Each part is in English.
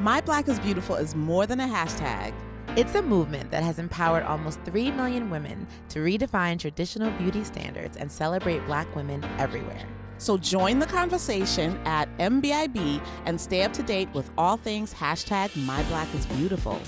My Black is Beautiful is more than a hashtag. It's a movement that has empowered almost 3 million women to redefine traditional beauty standards and celebrate black women everywhere. So join the conversation at MBIB and stay up to date with all things hashtag My Black is Beautiful.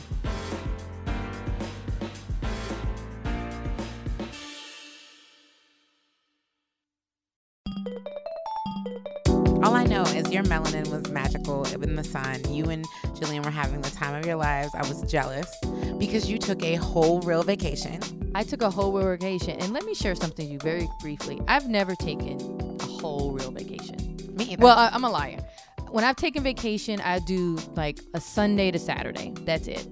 All I know is your melanin was magical in the sun. You and Jillian were having the time of your lives. I was jealous because you took a whole real vacation. I took a whole real vacation, and let me share something with you very briefly. I've never taken a whole real vacation. Me either. Well, I, I'm a liar. When I've taken vacation, I do like a Sunday to Saturday. That's it.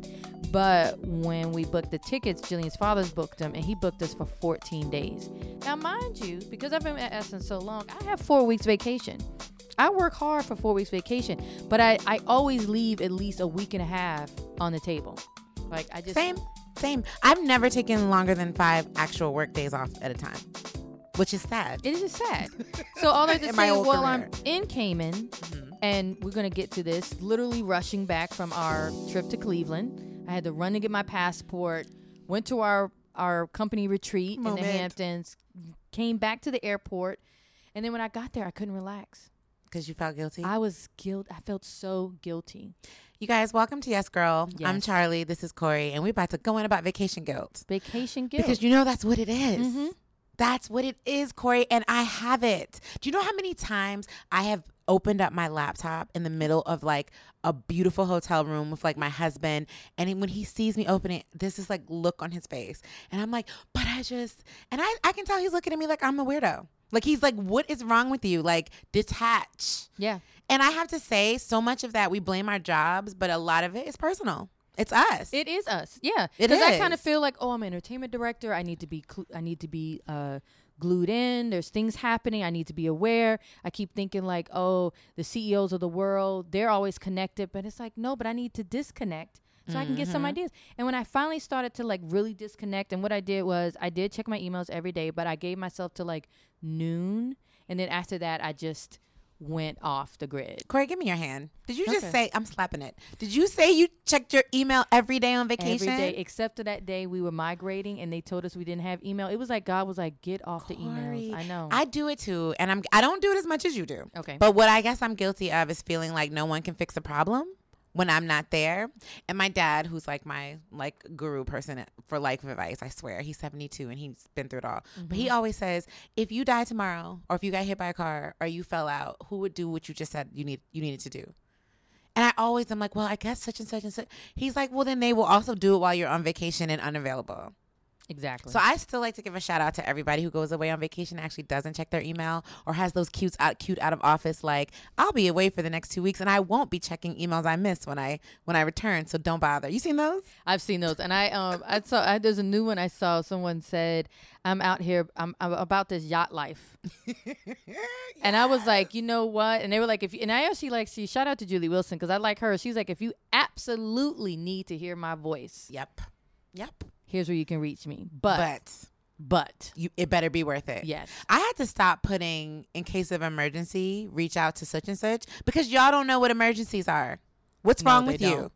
But when we booked the tickets, Jillian's father's booked them, and he booked us for 14 days. Now, mind you, because I've been at Essence so long, I have four weeks vacation. I work hard for four weeks vacation, but I, I always leave at least a week and a half on the table. Like I just same, same. I've never taken longer than five actual work days off at a time, which is sad. It is sad. So all I have to say, well, I'm in Cayman, Mhm. and we're gonna get to this. Literally rushing back from our trip to Cleveland, I had to run to get my passport. Went to our our company retreat in Moment. the Hamptons. Came back to the airport, and then when I got there, I couldn't relax. Because you felt guilty. I was guilt. I felt so guilty. you guys, welcome to Yes Girl. I'm Charlie. This is Cori, and we're about to go in about vacation guilt. Vacation guilt. Because you know that's what it is. Mhm. That's what it is, Cori, and I have it. Do you know how many times I have opened up my laptop in the middle of like a beautiful hotel room with like my husband, and when he sees me open it, this is like look on his face, and I'm like, but I just, and I I can tell he's looking at me like I'm a weirdo. Like he's like, what is wrong with you? Like detach. yeah. And I have to say, so much of that we blame our jobs, but a lot of it is personal. It's us. It is us. Yeah. It Because I kind of feel like, oh, I'm an entertainment director. I need to be, cl- I need to be uh, glued in. There's things happening. I need to be aware. I keep thinking like, oh, the CEOs of the world, they're always connected. But it's like, no, but I need to disconnect so I can get Mm-hmm. some ideas. And when I finally started to like really disconnect, and what I did was I did check my emails every day, but I gave myself to like noon. And then after that, I just went off the grid. Cori, give me your hand. Did you just Okay. say I'm slapping it? Did you say you checked your email every day on vacation? Every day, except for that day we were migrating and they told us we didn't have email. It was like God was like, get off the emails. I know. I do it too, and I'm I don't do it as much as you do. okay. But what I guess I'm guilty of is feeling like no one can fix a problem when I'm not there. And my dad, who's like my like guru person for life advice, I swear, he's 72 and he's been through it all. But Mm-hmm. he always says, if you die tomorrow, or if you got hit by a car, or you fell out, who would do what you just said you need you needed to do? And I always am like, well, I guess such and such and such. He's like, well, then they will also do it while you're on vacation and unavailable. Exactly. So I still like to give a shout out to everybody who goes away on vacation and actually doesn't check their email or has those cute out cute out of office like I'll be away for the next two weeks and I won't be checking emails I missed when I when I return. So don't bother. You seen those? I've seen those, and I um I saw I, there's a new one I saw. Someone said I'm out here. I'm, I'm about this yacht life, and I was like, you know what? And they were like, if you, and I actually like see shout out to Julie Wilson because I like her. She's like, if you absolutely need to hear my voice, Yep. Yep. Here's where you can reach me. But But but you it better be worth it. yes, I had to stop putting in case of emergency, reach out to such and such because y'all don't know what emergencies are. What's No, wrong with you? don't.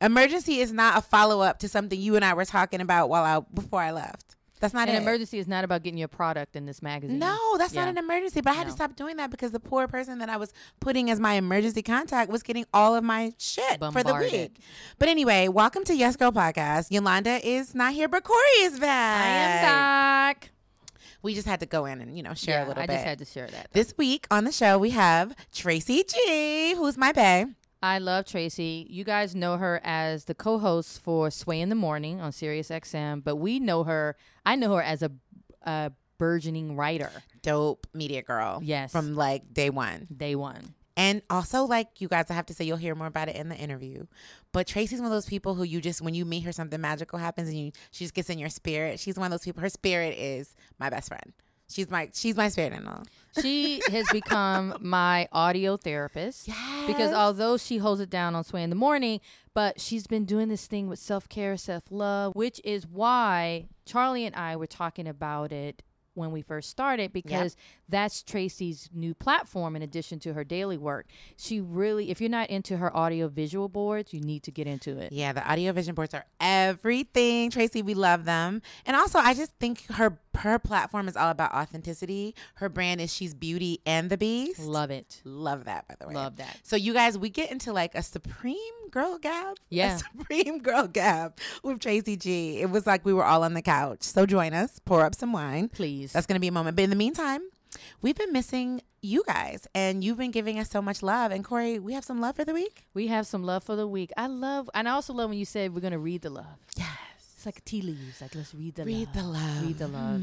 Emergency is not a follow up to something you and I were talking about while I before I left. That's not an it. emergency is not about getting your product in this magazine. No, that's not an emergency. But I had to stop doing that because the poor person that I was putting as my emergency contact was getting all of my shit for the week. But anyway, welcome to Yes Girl Podcast. Yolanda is not here, but Cori is back. I am back. We just had to go in and you know share yeah, a little I bit. just had to share that. this week on the show we have Tracy G, who's my bae. I love Tracy. You guys know her as the co-host for Sway in the Morning on Sirius XM, but we know her. I know her as a, a burgeoning writer. Dope media girl. Yes. From like day one. Day one. And also, like you guys, I have to say, you'll hear more about it in the interview. But Tracy's one of those people who you just, when you meet her, something magical happens, and you, she just gets in your spirit. She's one of those people. Her spirit is my best friend. She's my, she's my spirit animal. She has become my audio therapist. Yes. Because although she holds it down on Sway in the Morning, but she's been doing this thing with self care, self love, which is why Charlie and I were talking about it when we first started because that's Tracy's new platform in addition to her daily work. She really, if you're not into her audio visual boards, you need to get into it. Yeah, the audio vision boards are everything. Tracy, we love them. And also I just think her her platform is all about authenticity. Her brand is she's beauty and the beast. Love it. Love that, by the way. Love that. So you guys, we get into like a supreme girl gab. Yeah. A supreme girl gab with Tracy G. It was like we were all on the couch. So join us, pour up some wine. Please. That's gonna be a moment. But in the meantime, we've been missing you guys and you've been giving us so much love. And Cori, we have some love for the week. we have some love for the week. I love, and I also love when you said we're going to read the love. Yes. It's like tea leaves. Like, let's read the Read love. the love. Read the love.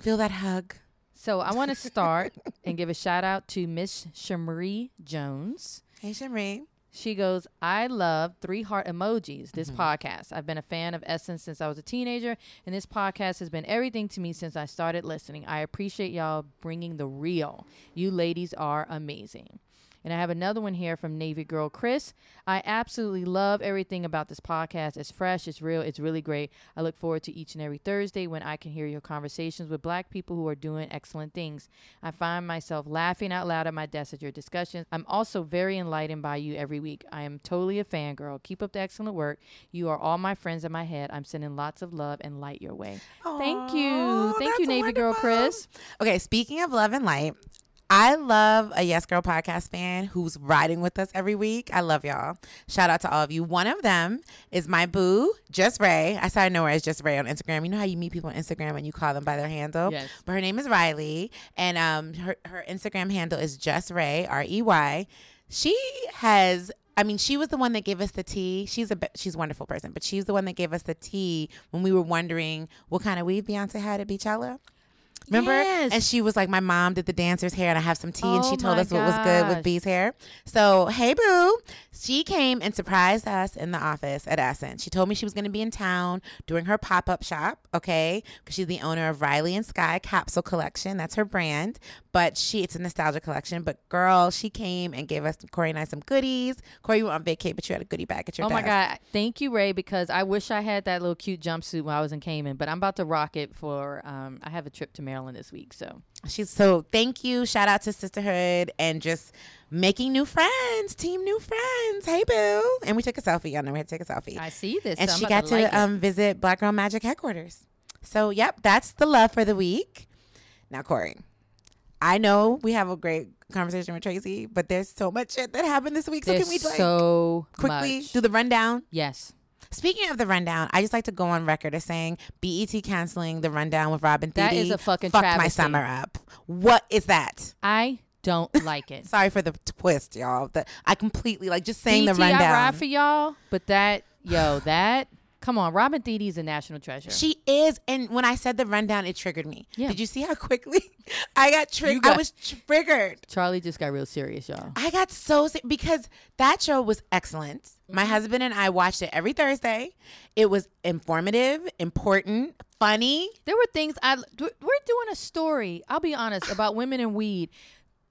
Feel that hug. So I want to start and give a shout out to Miss Shamri Jones. Hey Shamri. She goes, I love three heart emojis, this Mm-hmm. podcast. I've been a fan of Essence since I was a teenager, and this podcast has been everything to me since I started listening. I appreciate y'all bringing the real. You ladies are amazing. And I have another one here from Navy Girl Chris. I absolutely love everything about this podcast. It's fresh, it's real, it's really great. I look forward to each and every Thursday when I can hear your conversations with black people who are doing excellent things. I find myself laughing out loud at my desk at your discussions. I'm also very enlightened by you every week. I am totally a fangirl. Keep up the excellent work. You are all my friends in my head. I'm sending lots of love and light your way. Thank you. Thank you, that's Navy Girl. Chris. Okay, speaking of love and light, I love a Yes Girl podcast fan who's riding with us every week. I love y'all. Shout out to all of you. One of them is my boo, Just Ray. I started know her as Just Ray on Instagram. You know how you meet people on Instagram and you call them by their handle? Yes. But her name is Riley, and um, her, her Instagram handle is Just Ray, R E Y. She has I mean, she was the one that gave us the tea. She's a she's a wonderful person, but she's the one that gave us the tea when we were wondering what kind of weave Beyonce had at Beachella. Remember? Yes. And she was like, My mom did the dancer's hair and I have some tea and Oh she told us what was good with gosh. B's hair. So, hey boo. She came and surprised us in the office at Essence. She told me she was gonna be in town doing her pop-up shop, okay? Because she's the owner of Riley and Sky Capsule Collection. That's her brand. But she it's a nostalgia collection. But girl, she came and gave us Cori and I some goodies. Cori, you were on vacay, but you had a goodie bag at your Oh my. God. Thank you, Ray, because I wish I had that little cute jumpsuit when I was in Cayman, but I'm about to rock it for, um, I have a trip to Maryland this week. So She's so thank you. Shout out to sisterhood and just making new friends, team new friends. Hey boo. And we took a selfie. Y'all know we had to take a selfie. I see this. and so she got to, like um, visit Black Girl Magic headquarters. So yep, that's the love for the week. Now, Cori, I know we have a great conversation with Tracy, but there's so much shit that happened this week. So There's can we like so quickly much. do the rundown? Yes. Speaking of the rundown, I just like to go on record as saying BET canceling the rundown with Robin That Thede is a fucking fucked my summer up. What is that? I don't like it. Sorry for the twist, y'all. The, I completely like just saying the BT, I rundown. ride for y'all, but that, yo, that, come on. Robin Thede is a national treasure. She is, and when I said the rundown, it triggered me. Yeah. Did you see how quickly I got triggered? I was triggered. Charlie just got real serious, y'all. I got so sick because that show was excellent. My mm-hmm. husband and I watched it every Thursday. It was informative, important, funny. There were things I, we're doing a story, I'll be honest, about women and weed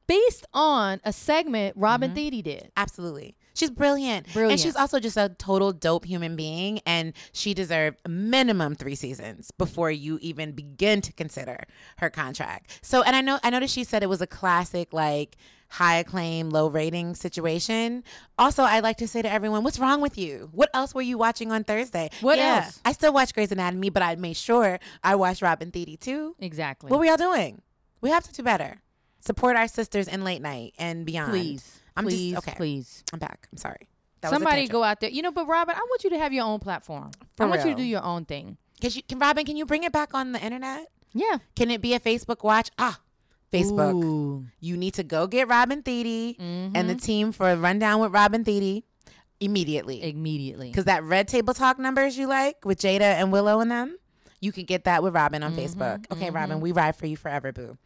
based on a segment Robin mm-hmm. Thede did. Absolutely. She's brilliant. And she's also just a total dope human being. And she deserved minimum three seasons before you even begin to consider her contract. So, and I know, I noticed she said it was a classic, like, high acclaim, low rating situation. Also, I'd like to say to everyone, what's wrong with you? What else were you watching on Thursday? What Yeah, else? I still watch Grey's Anatomy, but I made sure I watched Robin Thede too. Exactly. What were y'all doing? We have to do better. Support our sisters in late night and beyond. please. I'm just- please, okay. please. I'm back. I'm sorry. That Somebody go out there. You know, but Robin, I want you to have your own platform. For I want you to do your own thing. Cause you, can Robin, can you bring it back on the internet? Yeah. Can it be a Facebook watch? Ah, Facebook. Ooh. You need to go get Robin Thede and Mm-hmm. the team for a rundown with Robin Thede immediately. Immediately. Because that red table talk numbers you like with Jada and Willow and them, you can get that with Robin on Mm-hmm, Facebook. Okay, Robin, we ride for you forever, boo.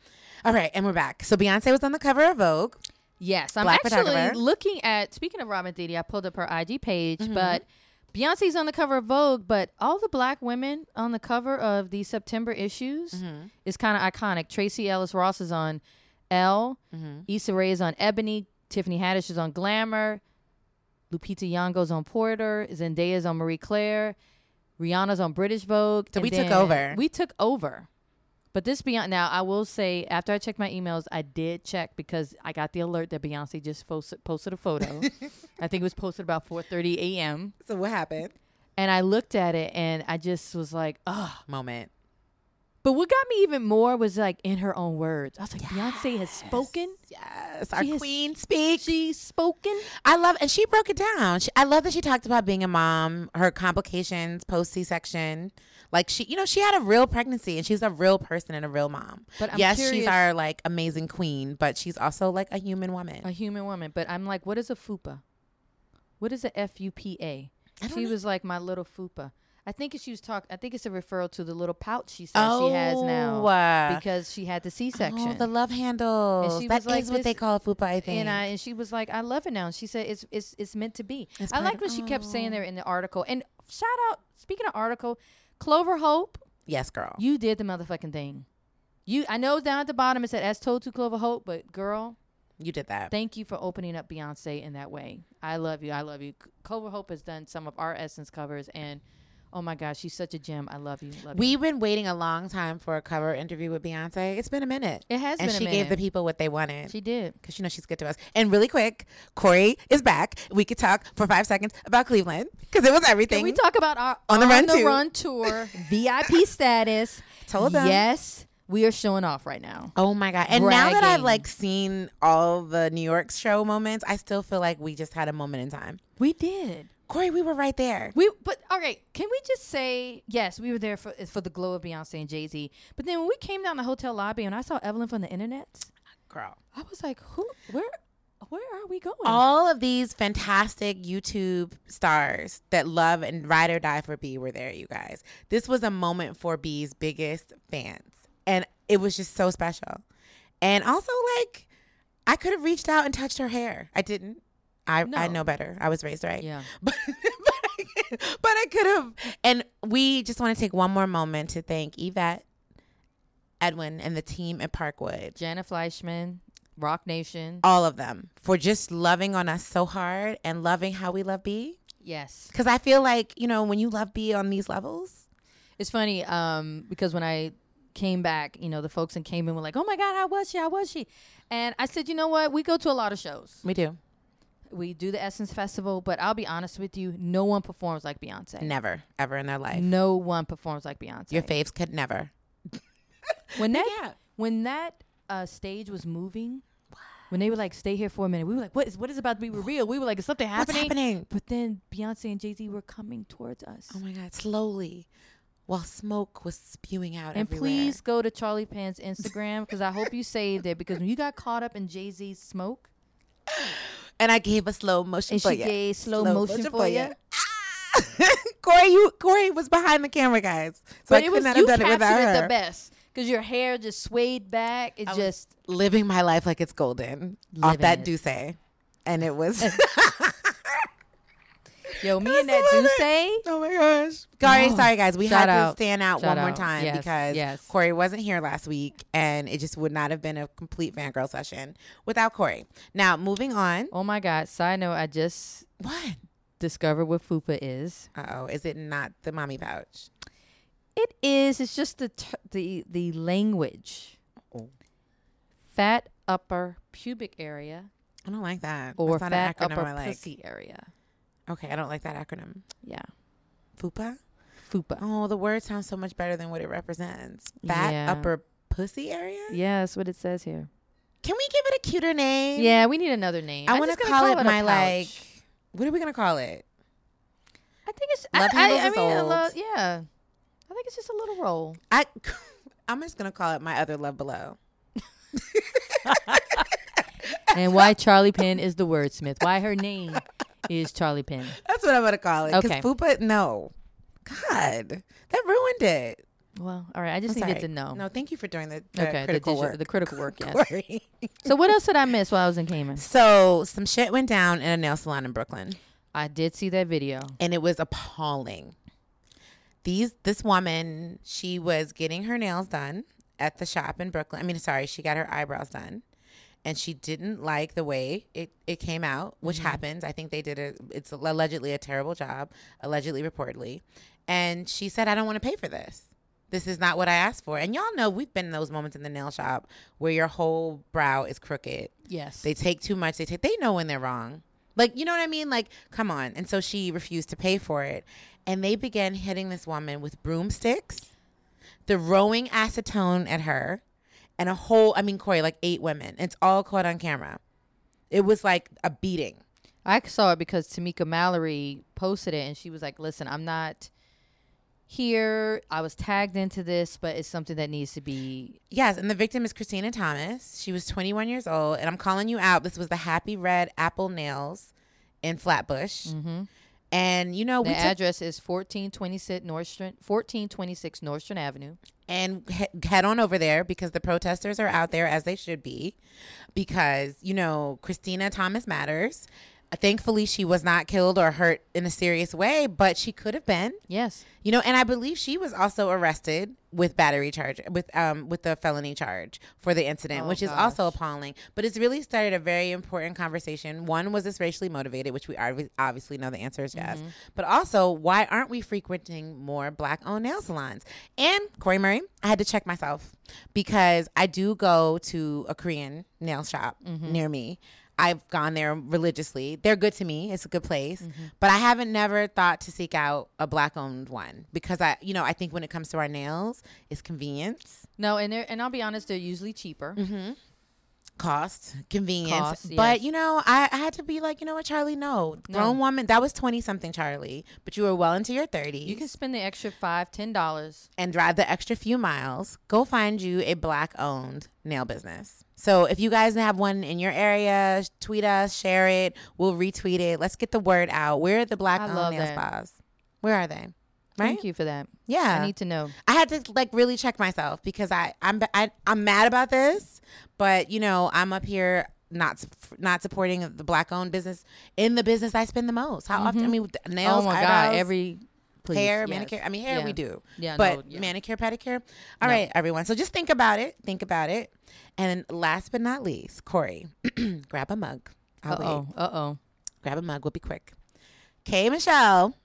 All right, and we're back. So Beyonce was on the cover of Vogue. Yes, I'm Black actually looking at. Speaking of Robin Thede, I pulled up her IG page, Mm-hmm. but Beyonce's on the cover of Vogue. But all the black women on the cover of the September issues Mm-hmm. is kind of iconic. Tracee Ellis Ross is on Elle, Mm-hmm. Issa Rae is on Ebony, Tiffany Haddish is on Glamour, Lupita Nyong'o's on Porter, Zendaya's on Marie Claire, Rihanna's on British Vogue. So we took over. We took over. But this Beyonce now, I will say after I checked my emails, I did check because I got the alert that Beyonce just posted, posted a photo. I think it was posted about 4:30 a.m. So what happened? And I looked at it and I just was like, ugh. Moment. But what got me even more was like in her own words. I was like, Beyonce has spoken. Yes, our She has- queen speaks. She's spoken. I love, and she broke it down. She, I love that she talked about being a mom, her complications post C section. Like she, you know, she had a real pregnancy, and she's a real person and a real mom. But I'm yes, she's our like amazing queen, but she's also like a human woman. A human woman. But I'm like, what is a fupa? What is a fupa? She know. was like my little fupa. I think she was talking. I think it's a referral to the little pouch she says she has now uh, because she had the C-section. Oh, the love handles. she That was like is what they call a fupa, I think. and I and she was like, I love it now. And she said it's it's it's meant to be. It's I part like of- what she kept saying Oh. there in the article. And shout out. Speaking of article, Clover Hope, yes, girl. you did the motherfucking thing. You, I know down at the bottom it said as told to Clover Hope, but girl, You did that. thank you for opening up Beyonce in that way. I love you. I love you. Clover Hope has done some of our Essence covers, and oh my gosh, she's such a gem. I love you. Love. We've been waiting a long time for a cover interview with Beyonce. It's been a minute. It has and been a she gave the people what they wanted. She did. because you know she's good to us. And really quick, Cori is back. We could talk for five seconds about Cleveland because it was everything. Can we talk about our On the Run the Tour. run tour VIP status? Told them. Yes, we are showing off right now. oh my god! And now that I've like seen all the New York show moments, I still feel like we just had a moment in time. We did. Cori, we were right there. We but all right. Can we just say yes? We were there for for the glow of Beyonce and Jay Z. But then when we came down the hotel lobby and I saw Evelyn from the internet, Girl. I was like, who? Where? Where are we going? All of these fantastic YouTube stars that love and ride or die for B were there, you guys. This was a moment for B's biggest fans. And it was just so special. And also, like, I could have reached out and touched her hair. I didn't. I, I know better. I was raised right. Yeah. But, but, I, could have. And we just want to take one more moment to thank Yvette, Edwin, and the team at Parkwood Janet Fleischman, Roc Nation. all of them for just loving on us so hard and loving how we love B. Yes. Because I feel like, you know, when you love B on these levels, It's funny um, because when I came back, you know, the folks in were like, "Oh my God, how was she? How was she?" And I said, "You know what? We go to a lot of shows. we do. We do the Essence Festival, but I'll be honest with you, no one performs like Beyonce. Never, ever in their life. No one performs like Beyonce. Your faves could never. when that Yeah. when that uh, stage was moving, when they were like, "Stay here for a minute," we were like, "What is what is about to be real?" We were like, "Is something What's happening?" happening? But then Beyonce and Jay Z were coming towards us. Oh my God, slowly while smoke was spewing out and everywhere. please go to Charlie Penn's Instagram because I hope you saved it because when you got caught up in Jay Z's smoke And I gave a slow motion and for she you. gave slow, motion, for you, Ah! Cori, you Cori was behind the camera, guys. So I it could was not you have done it without it her. the best because your hair just swayed back. It I just living my life like it's golden off that it. Duce. And it was yo me and that do say Oh my gosh. Sorry, Oh, sorry guys. We had out. to stand out Shout one more time Yes, because yes. Cori wasn't here last week and it just would not have been a complete fangirl session without Cori. Now, moving on. oh my god. Side note, I just What? discovered what fupa is. Uh oh. Is it not the mommy pouch? It is. It's just the t- the the language. Oh. Fat upper pubic area I don't like that. or fat upper I like. pussy area. Okay, I don't like that acronym. Yeah, FUPA? fupa. Oh, the word sounds so much better than what it represents. Fat Yeah. upper pussy area? Yeah, that's what it says here. Can we give it a cuter name? Yeah, we need another name. I want to gonna call, it a my like. What are we gonna call it? I think it's. Love I, handles I, I is mean, old. lo- yeah. I think it's just a little roll. I. I'm just gonna call it my other love below. and why Charlie Penn is the wordsmith. Why her name is Charlie Penn. That's what I'm gonna call it. Because Okay. FUPA, no. God, that ruined it. Well, all right. I just I'm needed sorry. to know. No, thank you for doing the, the okay, the, critical digi- work. the critical work. Yes. So what else did I miss while I was in Cayman? so some shit went down in a nail salon in Brooklyn. I did see that video. and it was appalling. These this woman, she was getting her nails done at the shop in Brooklyn. I mean, sorry, she got her eyebrows done. And she didn't like the way it, it came out, which mm-hmm. happens. I think they did a it's allegedly a terrible job, allegedly reportedly. And she said, I don't want to pay for this. This is not what I asked for. And y'all know we've been in those moments in the nail shop where your whole brow is crooked. Yes. They take too much. They take. They know when they're wrong. Like you know what I mean? Like come on. And so she refused to pay for it, and they began hitting this woman with broomsticks, throwing acetone at her, and a whole. I mean, Cori, like eight women. It's all caught on camera. It was like a beating. I saw it because Tamika Mallory posted it and she was like, "Listen, I'm not here. I was tagged into this, but it's something that needs to be Yes, and the victim is Christina Thomas. She was 21 years old, and I'm calling you out. This was the Happy Red Apple Nails in Flatbush. Mm-hmm. And you know, the address is 1426 Nostrand 1426 Nostrand Avenue. and he- head on over there because the protesters are out there as they should be because you know christina thomas matters thankfully she was not killed or hurt in a serious way but she could have been. Yes. you know and i believe she was also arrested with battery charge with um with the felony charge for the incident Oh, which is also appalling. But it's really started a very important conversation. One was this racially motivated? Which we obvi- obviously know the answer is yes. Mm-hmm. but also why aren't we frequenting more black owned nail salons? And cori murray i had to check myself because i do go to a korean nail shop Mm-hmm. near me I've gone there religiously. They're good to me. It's a good place. Mm-hmm. But I haven't never thought to seek out a black owned one because I, you know, I think when it comes to our nails, it's convenience, No, and they're, and I'll be honest, they're usually cheaper. cost, convenience. Cost, But you know, I, I had to be like, you know what, Charlie? No, grown woman. That was twenty something, Charlie. But you were well into your thirties. You can spend the extra five, ten dollars. and drive the extra few miles, go find you a black owned nail business. So if you guys have one in your area, tweet us, share it, we'll retweet it. Let's get the word out. Where are the black I owned nail spas? Where are they? Right? Thank you for that. Yeah. I need to know. I had to like really check myself because I I'm I, I'm mad about this, but you know I'm up here not not supporting the black owned business in the business I spend the most. How often? Mm-hmm. I mean, with oh nails, oh my eyebrows, god, every please, hair, yes. manicure. I mean, hair Yeah. we do. Yeah, but no, yeah. manicure, pedicure. All right, everyone. So just think about it. Think about it. And last but not least, Cori, grab a mug. Uh oh. Uh oh. Grab a mug. We'll be quick. K Michelle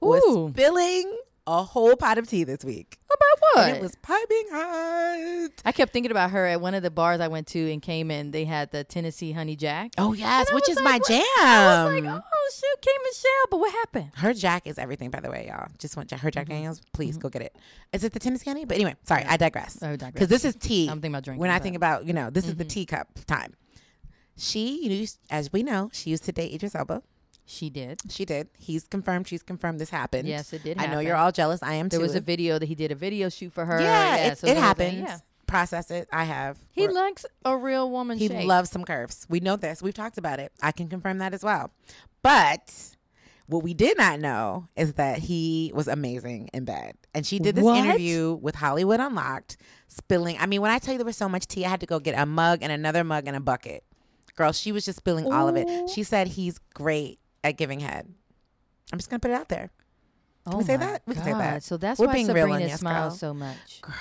was Ooh. spilling a whole pot of tea this week. About And what? it was piping hot. I kept thinking about her at one of the bars I went to in Cayman. They had the Tennessee Honey Jack. Oh yes, which is like, my what- jam. I was like, oh shoot, K Michelle. But what happened? Her Jack is everything, by the way, y'all. Just want her Mm-hmm. Jack Daniels. Please go get it. Is it the Tennessee honey? But anyway, sorry, I digress. I digress. Because this is tea. I'm thinking about drinking When I think about, you know, this is the Mhm. teacup time. She used, as we know, she used to date Idris Elba. She did. She did. He's confirmed. She's confirmed. This happened. Yes, it did. I know you're all jealous. I am There too. There was a video that he did a video shoot for her. yeah, it, so it happens. yeah. Process it. I have. He We're- likes a real woman. He shape. loves some curves. We know this. We've talked about it. I can confirm that as well. But what we did not know is that he was amazing in bed. And she did this What? interview with Hollywood Unlocked, spilling. I mean, when I tell you there was so much tea, I had to go get a mug and another mug and a bucket. Girl, she was just spilling all of it. She said he's great at giving head. I'm just gonna put it out there. Oh we say that? We can say that. So that's We're why being real Sabrina this, smiles girl. so much. Girl.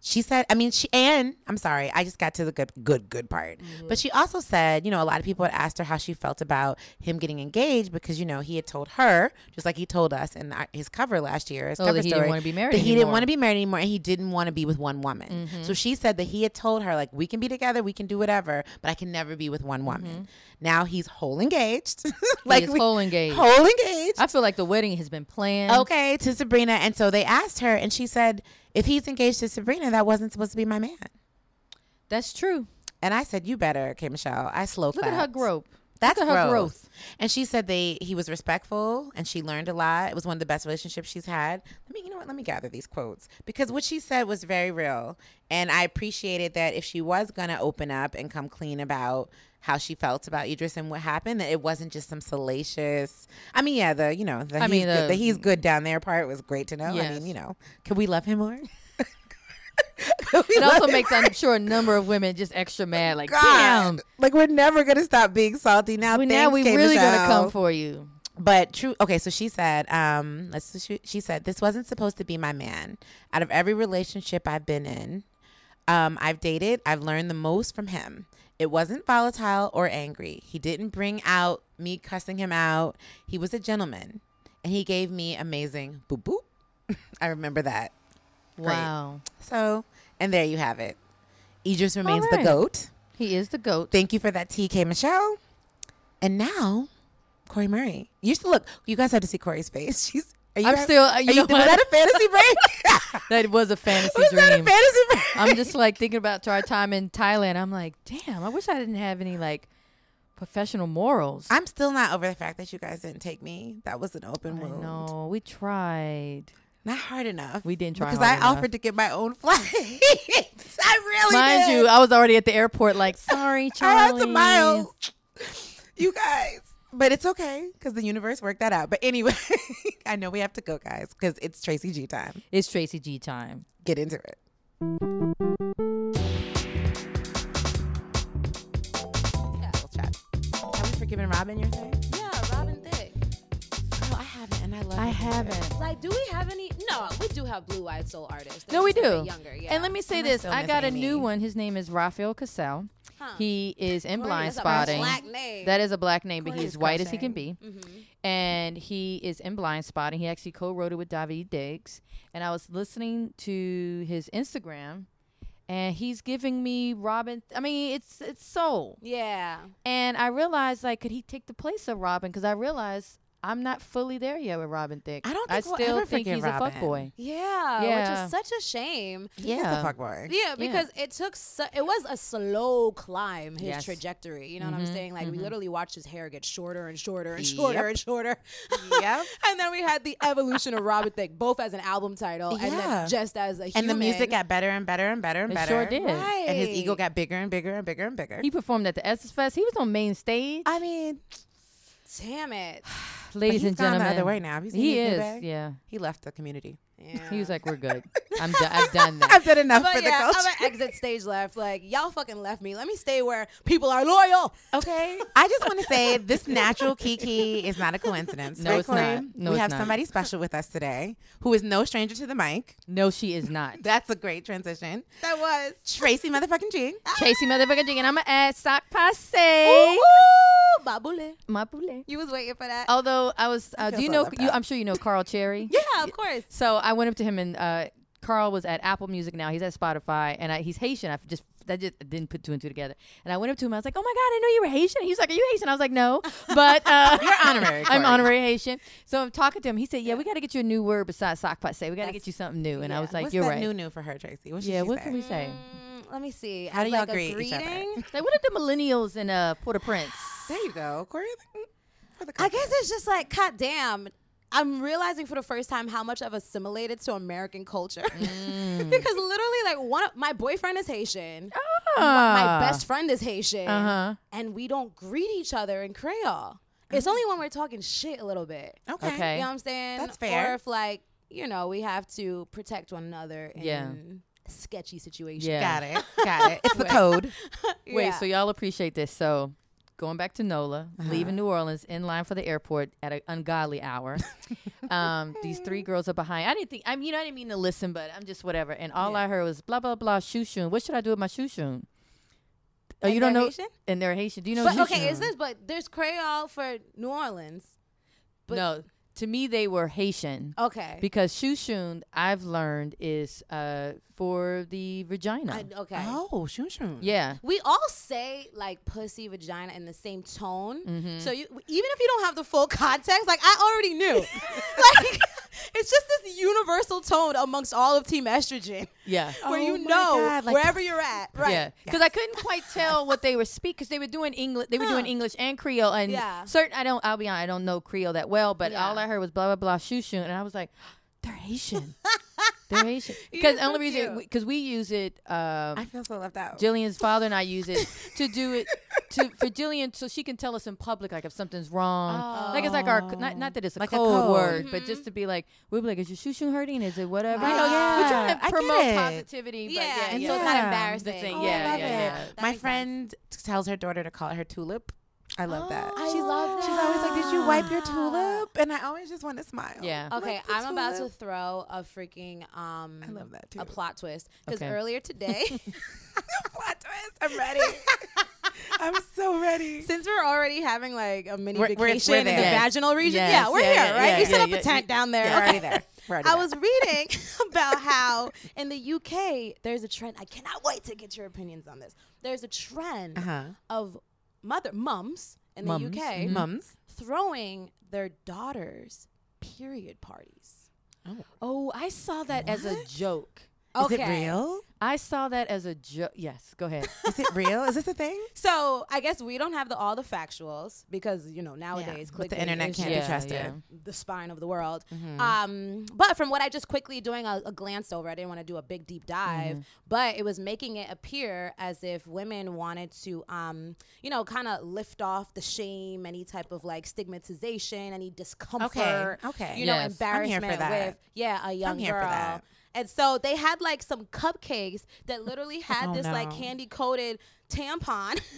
She said, I mean, she, and I'm sorry, I just got to the good, good, good part. Mm-hmm. But she also said, you know, a lot of people had asked her how she felt about him getting engaged because, you know, he had told her, just like he told us in our, his cover last year, his Oh, cover that he story, didn't want to be married. that he didn't want to be married anymore and he didn't want to be with one woman. Mm-hmm. So she said that he had told her, like, we can be together, we can do whatever, but I can never be with one woman. Now he's whole engaged. like we- whole engaged. whole engaged. I feel like the wedding has been planned. Okay, to Sabrina. And so they asked her, and she said, if he's engaged to Sabrina, that wasn't supposed to be my man. That's true. And I said, "You better, K. Michelle." I slow Look at her growth. That's at her growth. growth. And she said they he was respectful and she learned a lot. It was one of the best relationships she's had. Let me, you know what? Let me gather these quotes because what she said was very real, and I appreciated that if she was gonna open up and come clean about how she felt about Idris and what happened, that it wasn't just some salacious. I mean, yeah, the you know the I he's mean, good, the- the he's good down there part was great to know. I mean, you know, can we love him more? It also makes, I'm sure, a number of women just extra mad. Like, God. damn. Like we're never gonna stop being salty now. Well, now we really gonna come for you. But true. Okay, so she said, um, let's. She, she said this wasn't supposed to be my man. Out of every relationship I've been in, um, I've dated. I've learned the most from him. It wasn't volatile or angry. He didn't bring out me cussing him out. He was a gentleman, and he gave me amazing boop boop. I remember that. Great. Wow. So, and there you have it. Idris remains right. the goat. He is the goat. Thank you for that, TK Michelle. And now, Cori Murray. You used to look. You guys had to see Cori's face. She's. Are you I'm still. uh, Are You you, know was that a fantasy break? That was a fantasy was that a dream. fantasy? I'm just like thinking about our time in Thailand. I'm like, damn. I wish I didn't have any like professional morals. I'm still not over the fact that you guys didn't take me. That was an open I wound. know. We tried. Not hard enough. We didn't try because I enough. offered to get my own flight. I really Mind did. you, I was already at the airport. Like, sorry, I Charlie. had some miles. You guys. But it's okay because the universe worked that out. But anyway, I know we have to go, guys, because it's Tracy G time. It's Tracy G time. Get into it. Yeah, we'll chat. Have we forgiven Robin, you're saying? Yeah, Robin Thicke. Oh, I haven't, and I love I haven't. Like, do we have any? No, we do have blue-eyed soul artists. They're No, we just a bit do. Younger, yeah. And let me say And I this: still I miss got a Amy. new one. His name is Rafael Casal. Huh. He is in Cori, blind spotting. Black name. That is a black name, but he's white as he can be. Mhm. And he is in Blindspotting. He actually co-wrote it with Daveed Diggs. And I was listening to his Instagram, and he's giving me Robin. I mean, it's it's soul. Yeah. And I realized, like, could he take the place of Robin? Because I realized I'm not fully there yet with Robin Thicke. I don't I think we'll still ever think he's Robin. a fuckboy. Yeah, which Yeah. is such a shame. He's a fuckboy. Yeah, because it took su- it was a slow climb his Yes. trajectory. You know what I'm Mhm, saying? Like we mhm. literally watched his hair get shorter and shorter and Yep. shorter and shorter. Yep. and then we had the evolution of Robin Thicke, both as an album title and then just as a human. And the music got better and better and better and It better. sure did. right. And his ego got bigger and bigger and bigger and bigger. He performed at the Essence Fest. He was on main stage. I mean, Damn it. Ladies he's and gone gentlemen. the other way now. Have you seen He is. bag? Yeah. He left the community. Yeah. He was like, "We're good. I'm done. I've done that." I've done enough But for the yeah, culture. I'm at exit stage left. Like y'all fucking left me. Let me stay where people are loyal. Okay. I just want to say this natural Kiki is not a coincidence. No, right, it's Cori? not. No, we it's have not. somebody special with us today who is no stranger to the mic. No, she is not. That's a great transition. That was. Tracy motherfucking G. Tracy motherfucking Jing, and I'm gonna add sock passe. ooh, babule. My poulet. You was waiting for that. Although I was, uh, feel do you know? You. I'm sure you know Carl Chery. yeah, of course. So I went up to him and uh, Carl was at Apple Music now. He's at Spotify, and I, he's Haitian. I just that just didn't put two and two together. And I went up to him. I was like, "Oh my god, I know you were Haitian." He was like, "Are you Haitian?" I was like, "No, but uh, You're honorary, I'm honorary Haitian." So I'm talking to him. He said, "Yeah, we got to get you a new word besides sock passe. We got to That's- get you something new." And I was like, What's "You're that right." new new for her, Tracy? What should Yeah, she what say? can we say? Mm, let me see. How As do y'all like a greet each other? greeting? Like, what are the millennials in uh, Port-au-Prince? There you go, Cori. For the I guess it's just like, god damn. I'm realizing for the first time how much I've assimilated to American culture. Mm. because literally, like, one of my boyfriend is Haitian, my, Ah. my best friend is Haitian, Uh-huh. and we don't greet each other in Creole. It's only when we're talking shit a little bit. Okay. Okay. You know what I'm saying? That's fair. Or if, like, you know, we have to protect one another in Yeah. sketchy situations. Yeah. Got it. Got it. It's the code. Wait, Yeah. so y'all appreciate this. So going back to NOLA, Uh-huh. leaving New Orleans in line for the airport at an ungodly hour. um, these three girls are behind. I didn't think I mean I didn't mean to listen, but I'm just whatever. And all I heard was blah blah blah shushoon. What should I do with my shushoon? Oh, And you don't know Haitian? and they're Haitian. Do you know But okay, is this? But there's Creole for New Orleans. but- No. To me they were Haitian. Okay. Because shushun, I've learned is uh for the vagina. I, okay. Oh, shoon shoon. yeah. We all say like pussy, vagina in the same tone. Mhm. So you, even if you don't have the full context, like I already knew. like it's just this universal tone amongst all of Team Estrogen, Yeah. where Oh you know God, like- wherever you're at. Right. Yeah, because I couldn't quite tell what they were speaking because they were doing English. They were doing English and Creole, and Yeah. certain. I don't. I'll be honest. I don't know Creole that well, but Yeah. all I heard was blah blah blah shoo shoo, and I was like, they're Haitian. they're Haitian. Because only reason because we use it. I Um, feel so left out. Jillian's father and I use it to do it to for Jillian so she can tell us in public like if something's wrong. Like it's like our not, not that it's a Like a code, code. word, but Mhm. just to be like we'll be like, is your shoo shoo hurting? Is it whatever? Oh, you know, we're yeah. trying I to promote it. positivity. but Yeah, yeah, and yeah. so it's not embarrassing. Oh, yeah, I yeah, yeah. My makes sense. friend tells her daughter to call her tulip. I love that. Oh, she loves She's always like, "Did you wipe your tulip?" And I always just want to smile. Yeah. Okay, Wipe I'm about to throw a freaking um I love that too. a plot twist because Okay. earlier today, Plot twist. I'm ready. I'm so ready. since we're already having like a mini We're- we're- vacation we're in the. Yes. vaginal region, Yes, yeah, we're yeah, here, yeah, right? yeah, we set up yeah, a tent down there. We're already there. Right I about. was reading about how in the UK there's a trend. I cannot wait to get your opinions on this. There's a trend Uh-huh. of mother mums in Mums, the UK mhm. Mums. throwing their daughters period parties. Oh, I saw that as a What? Joke. Is it real? I saw that as a joke. Yes, go ahead. Is it real? Is this a thing? So I guess we don't have the all the factuals because you know nowadays but the internet can't just be trusted. the spine of the world. Mm-hmm. Um, but from what I just quickly doing a, a glance over, I didn't want to do a big deep dive, Mm-hmm. but it was making it appear as if women wanted to, um, you know, kind of lift off the shame, any type of like stigmatization, any discomfort, okay. okay, you know, Yes. Here embarrassment with yeah a young girl. That. And so they had like some cupcakes that literally had Oh, this like candy coated tampon.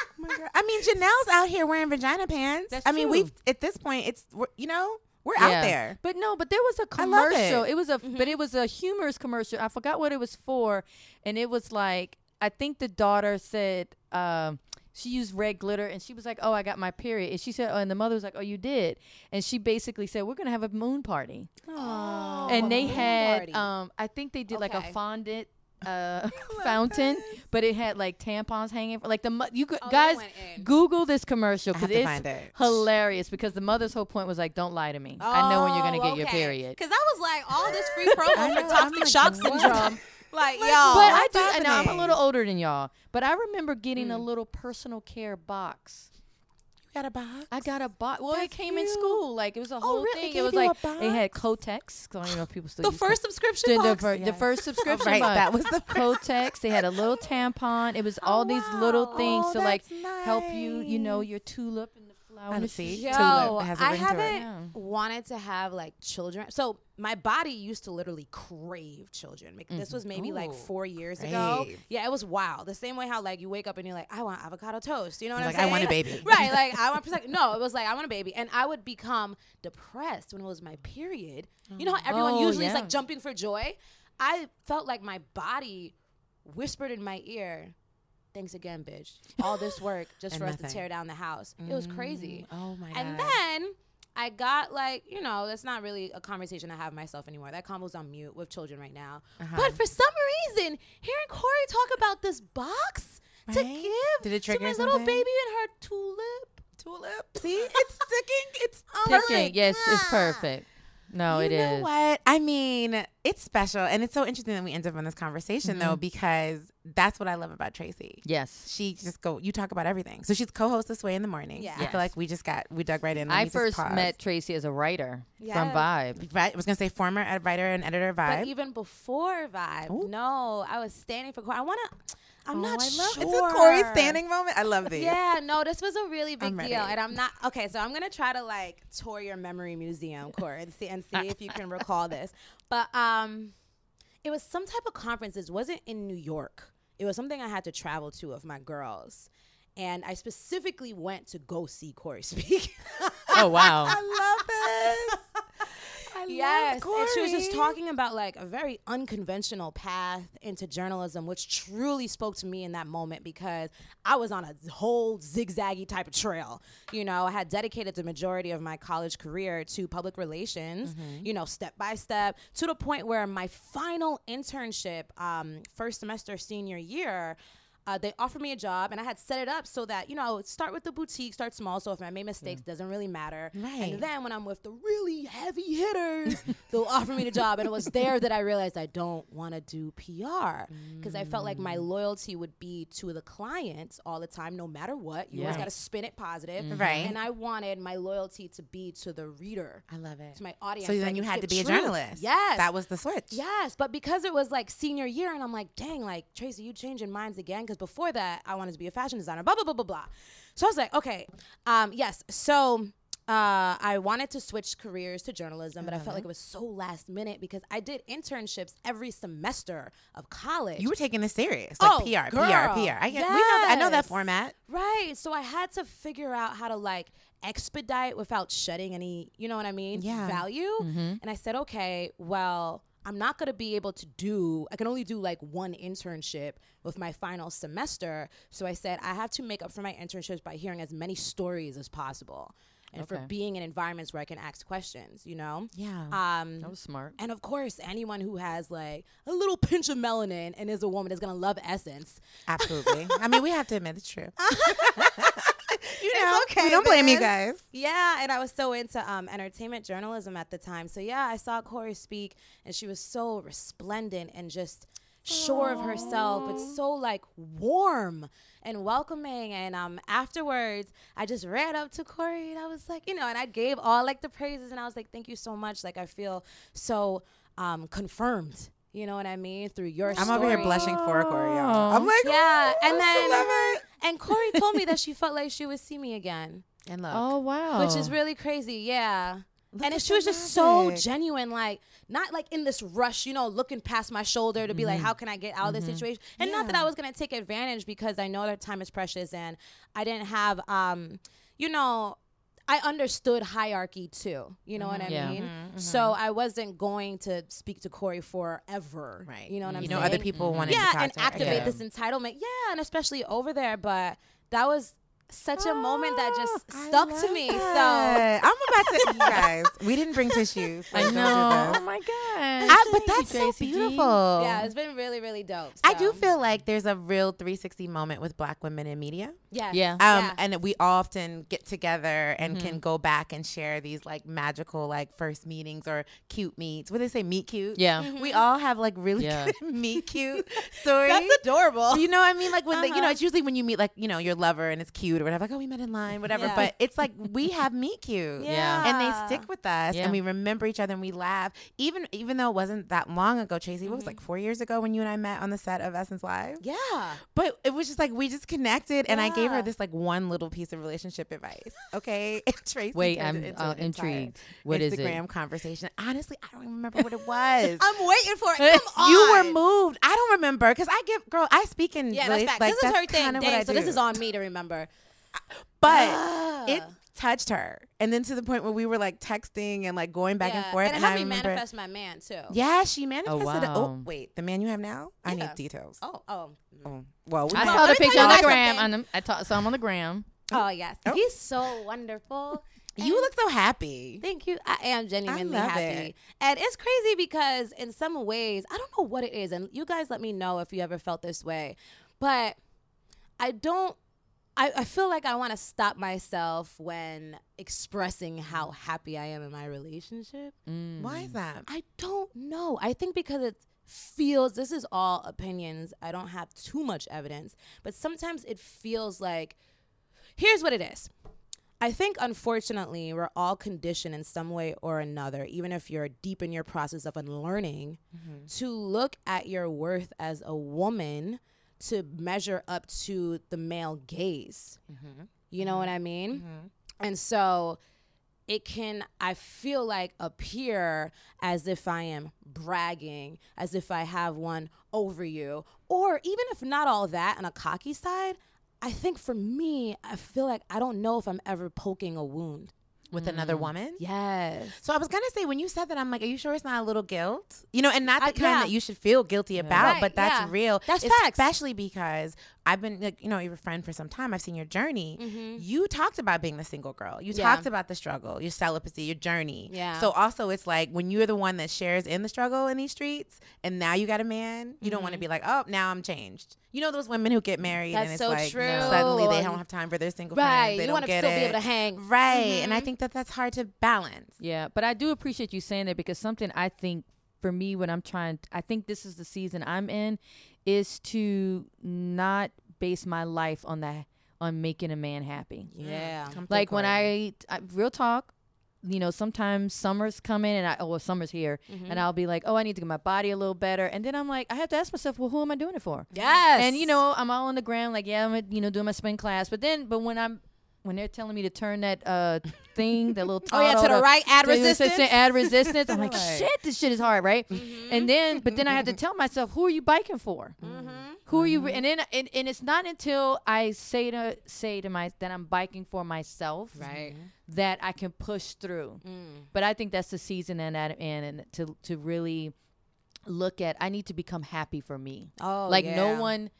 Oh my God. I mean, Janelle's out here wearing vagina pants. That's I mean, we've at this point, it's you know we're Yeah. out there. But no, but there was a I love commercial. it. It. was a but it was a humorous commercial. I forgot what it was for, and it was like I think the daughter said um, she used red glitter, and she was like, "Oh, I got my period," and she said, "Oh," and the mother was like, "Oh, you did," and she basically said, "We're gonna have a moon party," and they had party. um, I think they did like a fondant. Uh, fountain, but it had like tampons hanging. Like the mo- you could Oh, guys. Google this commercial because it's find it. hilarious. Because the mother's whole point was like, "Don't lie to me. I know when you're gonna get your period." Because I was like, all this free promo I for toxic I'm shock syndrome. Like, yo. But I do. what's I know I'm a little older than y'all, but I remember getting a mm. little personal care box. You got a box? I got a box. Well, it That's came in school. Like it was a oh, whole really? thing. Gave It was like it had box? Kotex. 'cause I don't even know if people still the use first Kotex. subscription The, the, box. fir- the Yes. first subscription right, box. that was the. Kotex. They had a little tampon. It was all these little oh, things Oh, to like that's help you. You know your tulip and the flower. And see. Yo, Tulip has a I ring to it. haven't Yeah. wanted to have like children. So my body used to literally crave children. Like, This was mm-hmm. maybe like four years ago. Yeah, it was wild. The same way how like you wake up and you're like, I want avocado toast. You know what You're I'm like, I want a baby. right. Like I want protect. No, it was like I want a baby, and I would become depressed when it was my period. You know how mm. everyone Oh, usually is like jumping for joy. I felt like my body whispered in my ear. Thanks again, bitch. All this work just And for us to tear down the house. It was crazy. Mm. Oh my And god. then I got like, you know, that's not really a conversation I have myself anymore. That convo's on mute with children right now. Uh-huh. But for some reason, hearing Cori talk about this box to give Did it to my trigger little baby and her tulip. tulip. See, it's sticking. It's perfect. Yes, it's perfect. No, it is. you it know what? I mean, it's special, and it's so interesting that we end up on this conversation though, mm-hmm. because that's what I love about Tracy. Yes. She just go. You talk about everything. So she's co-host this way in the morning. Yeah. I feel like we just got we dug right in. Let I first met Tracy as a writer from Vibe. Right, I was gonna say former ed- writer and editor of Vibe. But even before Vibe, Ooh. no, I was standing for Cori. I want to, I'm Oh, not I sure. It's a Cori standing moment. I love these. Yeah, no, this was a really big deal, and I'm not okay. So I'm gonna try to like tour your memory museum, Cori, and see and see if you can recall this. But um, it was some type of conference. It wasn't in New York. It was something I had to travel to of my girls, and I specifically went to go see Cori speak. Oh wow. I love this. I Yes, and she was just talking about like a very unconventional path into journalism, which truly spoke to me in that moment because I was on a whole zigzaggy type of trail. You know, I had dedicated the majority of my college career to public relations. Mm-hmm. You know, step by step to the point where my final internship, um, first semester senior year. Uh, they offered me a job and I had set it up so that, you know, I would start with the boutique, start small. So if I made mistakes, doesn't really matter. Right. And then when I'm with the really heavy hitters, they'll offer me the job. And it was there that I realized I don't want to do PR because I felt like my Mm. loyalty would be to the clients all the time, no matter what. You always got to spin it positive. Mm-hmm. Right. And I wanted my loyalty to be to the reader, I love it. to my audience. So I then could you had to give be a journalist. Yes. That was the switch. Yes, but because it was like senior year, and I'm like, dang, like Tracy, you changing minds again? Because before that, I wanted to be a fashion designer. Blah blah blah blah blah. So I was like, okay, um, yes. So uh, I wanted to switch careers to journalism, but I felt like it was so last minute because I did internships every semester of college. You were taking this serious, like Oh, PR, girl. PR, PR. I get, we know, I know that Yes. format. Right. So I had to figure out how to like expedite without shedding any, you know what I mean? Yeah. Value. And I said, okay, well, I'm not going to be able to do, I can only do like one internship with my final semester. So I said, I have to make up for my internships by hearing as many stories as possible. And for being in environments where I can ask questions. You know. Yeah. Um, That was smart. and of course, anyone who has like a little pinch of melanin and is a woman is gonna love Essence. Absolutely. I mean, we have to admit it's true. you It's know, okay, we don't blame you guys. Yeah, and I was so into um, entertainment journalism at the time. So yeah, I saw Cori speak, and she was so resplendent and just sure of herself, but so like warm and welcoming. And um, afterwards, I just ran up to Cori and I was like, you know, and I gave all like the praises, and I was like, thank you so much. Like I feel so um, confirmed. You know what I mean through your. I'm over here blushing for Cori, y'all. I'm like, Yeah, "Oh, and then and Cori told me that she felt like she would see me again and look, Oh wow. which is really crazy. Yeah. Look and she was just so genuine, like not like in this rush, you know, looking past my shoulder to be like, mm-hmm. how can I get out of this mm-hmm. situation? And not that I was gonna take advantage because I know that time is precious, and I didn't have, um, you know, I understood hierarchy too. You know what I mm-hmm. Yeah. mean? So I wasn't going to speak to Cori forever. right. You know what I'm You saying? know, other people wanted yeah, to talk and activate Yeah. this entitlement. Yeah, and especially over there, but that was such a moment that just stuck to love me. So. I'm about to, you guys. We didn't bring tissues. so I don't do know. Oh my god. I- but Thank you, that's so beautiful. yeah, it's been really, really dope. I do feel like there's a real 360 moment with Black women in media. yeah, Yeah. Um, Yeah. and we often get together and Mm-hmm. can go back and share these like magical like first meetings or cute meets. What do they say? Meet cute. Yeah. We all have like really Yeah. meet cute stories. that's adorable. You know what I mean? Like when the, you know, Uh-huh. it's usually when you meet like you know your lover and it's cute or whatever. Like oh, we met in line, whatever. Yeah. But it's like we have meet cute, Yeah. and they stick with us, Yeah. and we remember each other and we laugh. Even even though it wasn't that long ago, Tracy, what was it, like four years ago when you and I met on the set of Essence Live. Yeah. But it was just like we just connected, and I gave her this like one little piece of relationship advice. Okay, and Tracy. Wait, I'm uh, intrigued. What is Instagram conversation. Honestly, I don't remember what it was. I'm waiting for it. Come on. you were moved. I don't remember because I give girl. I speak in Yeah, really, that's fact. like this is her thing. Dang, so this is on me to remember. But Ah. it touched her, and then to the point where we were like texting and like going back and forth. And it And, I me remember, manifest my man too. yeah, she manifested. Oh wow. wait, the man you have now? I need details. Oh, oh. Oh, well, we I saw the let me tell picture on the gram. something. On the, I ta- saw him on the gram. Oh yes. Oh. He's so wonderful. you look so happy. Thank you. I am genuinely love happy. it. And it's crazy because in some ways, I don't know what it is. And you guys let me know if you ever felt this way. But I don't I, I feel like I want to stop myself when expressing how happy I am in my relationship. Mm. Why is that? I don't know. I think because it feels this is all opinions. I don't have too much evidence, but sometimes it feels like here's what it is. I think unfortunately we're all conditioned in some way or another, even if you're deep in your process of unlearning, mm-hmm. to look at your worth as a woman to measure up to the male gaze. Mm-hmm. You know what I mean? Mm-hmm. Mm-hmm. And so it can i feel like appear as if i am bragging as if i have one over you. Or even if not all that on a cocky side i think for me i feel like i don't know if i'm ever poking a wound With another woman? yes So I was gonna say when you said that, I'm like, are you sure it's not a little guilt? You know, and not the I- kind yeah. that you should feel guilty about, Right, but that's yeah. real. That's facts. Especially because I've been, like, you know, you're friend for some time. I've seen your journey. You talked about being the single girl. You Mm-hmm. Talked about the struggle, your celibacy, your journey. Yeah. So also, it's like when you're the one that shares in the struggle in these streets, and now you got a man, you don't want to be like, oh, now I'm changed. You know those women who get married and Mm-hmm. It's so like true. suddenly they don't have time for their single right friends. They you don't want to get still be able to hang Right. And I think that that's hard to balance. Yeah, but I do appreciate you saying that because something I think for me when I'm trying I think this is the season I'm in is to not base my life on that on making a man happy. yeah Come Like when I, I real talk, you know, sometimes summer's coming and I oh well, summer's here and mm-hmm. I'll be like, "Oh, I need to get my body a little better." And then I'm like, I have to ask myself, "Well, who am I doing it for?" yes And you know, I'm all on the ground, like, yeah, I'm you know doing my spin class. But then, but when I'm when they're telling me to turn that uh thing, that little oh yeah to the right add resistance add resistance. I'm like, Right. shit, this shit is hard, right? Mm-hmm. And then, but then I have to tell myself, who are you biking for? Mm-hmm. Who are you? Mm-hmm. And then, and, and it's not until I say to say to my that I'm biking for myself, right that I can push through. Mm. But I think that's the season that I'm and to to really look at. I need to become happy for me. oh like yeah. no one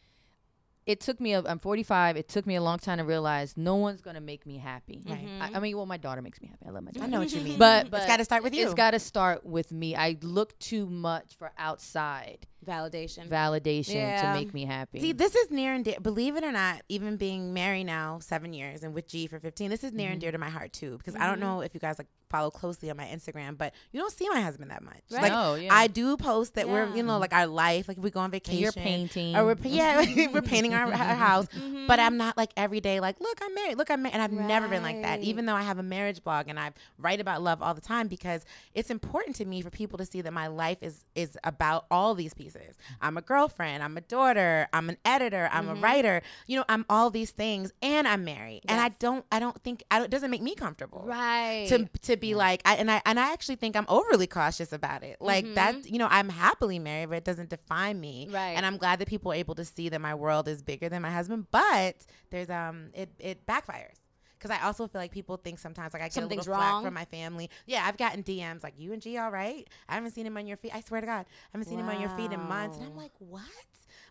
it took me. A, I'm 45. It took me a long time to realize no one's gonna make me happy. Right. Mm-hmm. I, I mean, well, my daughter makes me happy. I love my daughter. I know what you mean. But, but it's got to start with you. It's got to start with me. I look too much for outside Validation. validation Yeah. to make me happy. See, this is near and dear. Believe it or not, even being married now seven years and with G for fifteen, this is near Mm-hmm. and dear to my heart too. Because I don't know if you guys like follow closely on my Instagram, but you don't see my husband that much. Right. Like No, yeah. I do post that we're you know like our life, like if we go on vacation, you're painting. or we're yeah we're painting our, our house. Mm-hmm. But I'm not like every day like look I'm married, look I'm married, and I've never been like that. Even though I have a marriage blog and I write about love all the time because it's important to me for people to see that my life is is about all these pieces. I'm a girlfriend, I'm a daughter, I'm an editor, I'm Mm-hmm. a writer. You know, I'm all these things, and I'm married. And I don't I don't think I don't, it doesn't make me comfortable Right. to to be like I and I and I actually think I'm overly cautious about it. Like that, you know, I'm happily married, but it doesn't define me. Mm-hmm. Right. And I'm glad that people are able to see that my world is bigger than my husband. But there's um it it backfires. Because I also feel like people think sometimes like I get Something's a little flack from my family. Yeah, I've gotten DMs like you and G all right. I haven't seen him on your feed. I swear to God, I haven't seen him on your feed in months. And I'm like, what?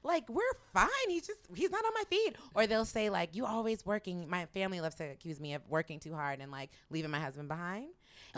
Like we're fine. He's just he's not on my feed. Or they'll say like you always working. My family loves to accuse me of working too hard and like leaving my husband behind.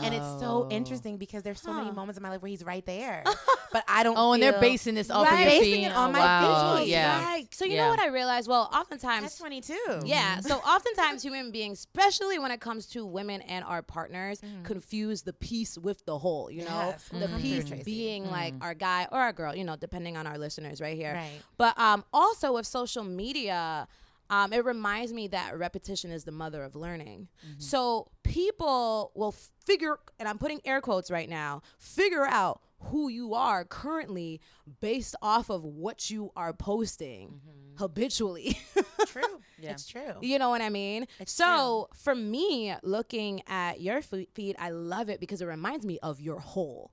And it's so Oh. interesting because there's so many moments in my life where he's right there, but I don't. oh, and they're feel- basing this off of Right. your Basing feed. it on oh, my wow. feed. Yeah. Right. So you Yeah. know what I realized? Well, oftentimes That's oftentimes 22. Yeah. So oftentimes human beings, especially when it comes to women and our partners, confuse the piece with the whole, you know? Yes. The Mhm. piece Tracy. being like our guy or our girl, you know, depending on our listeners right here. Right. But um also with social media, um, it reminds me that repetition is the mother of learning. So people will figure, and I'm putting air quotes right now, figure out who you are currently based off of what you are posting habitually. True. Yeah. It's true. You know what I mean? It's so for me, looking at your feed, I love it because it reminds me of your whole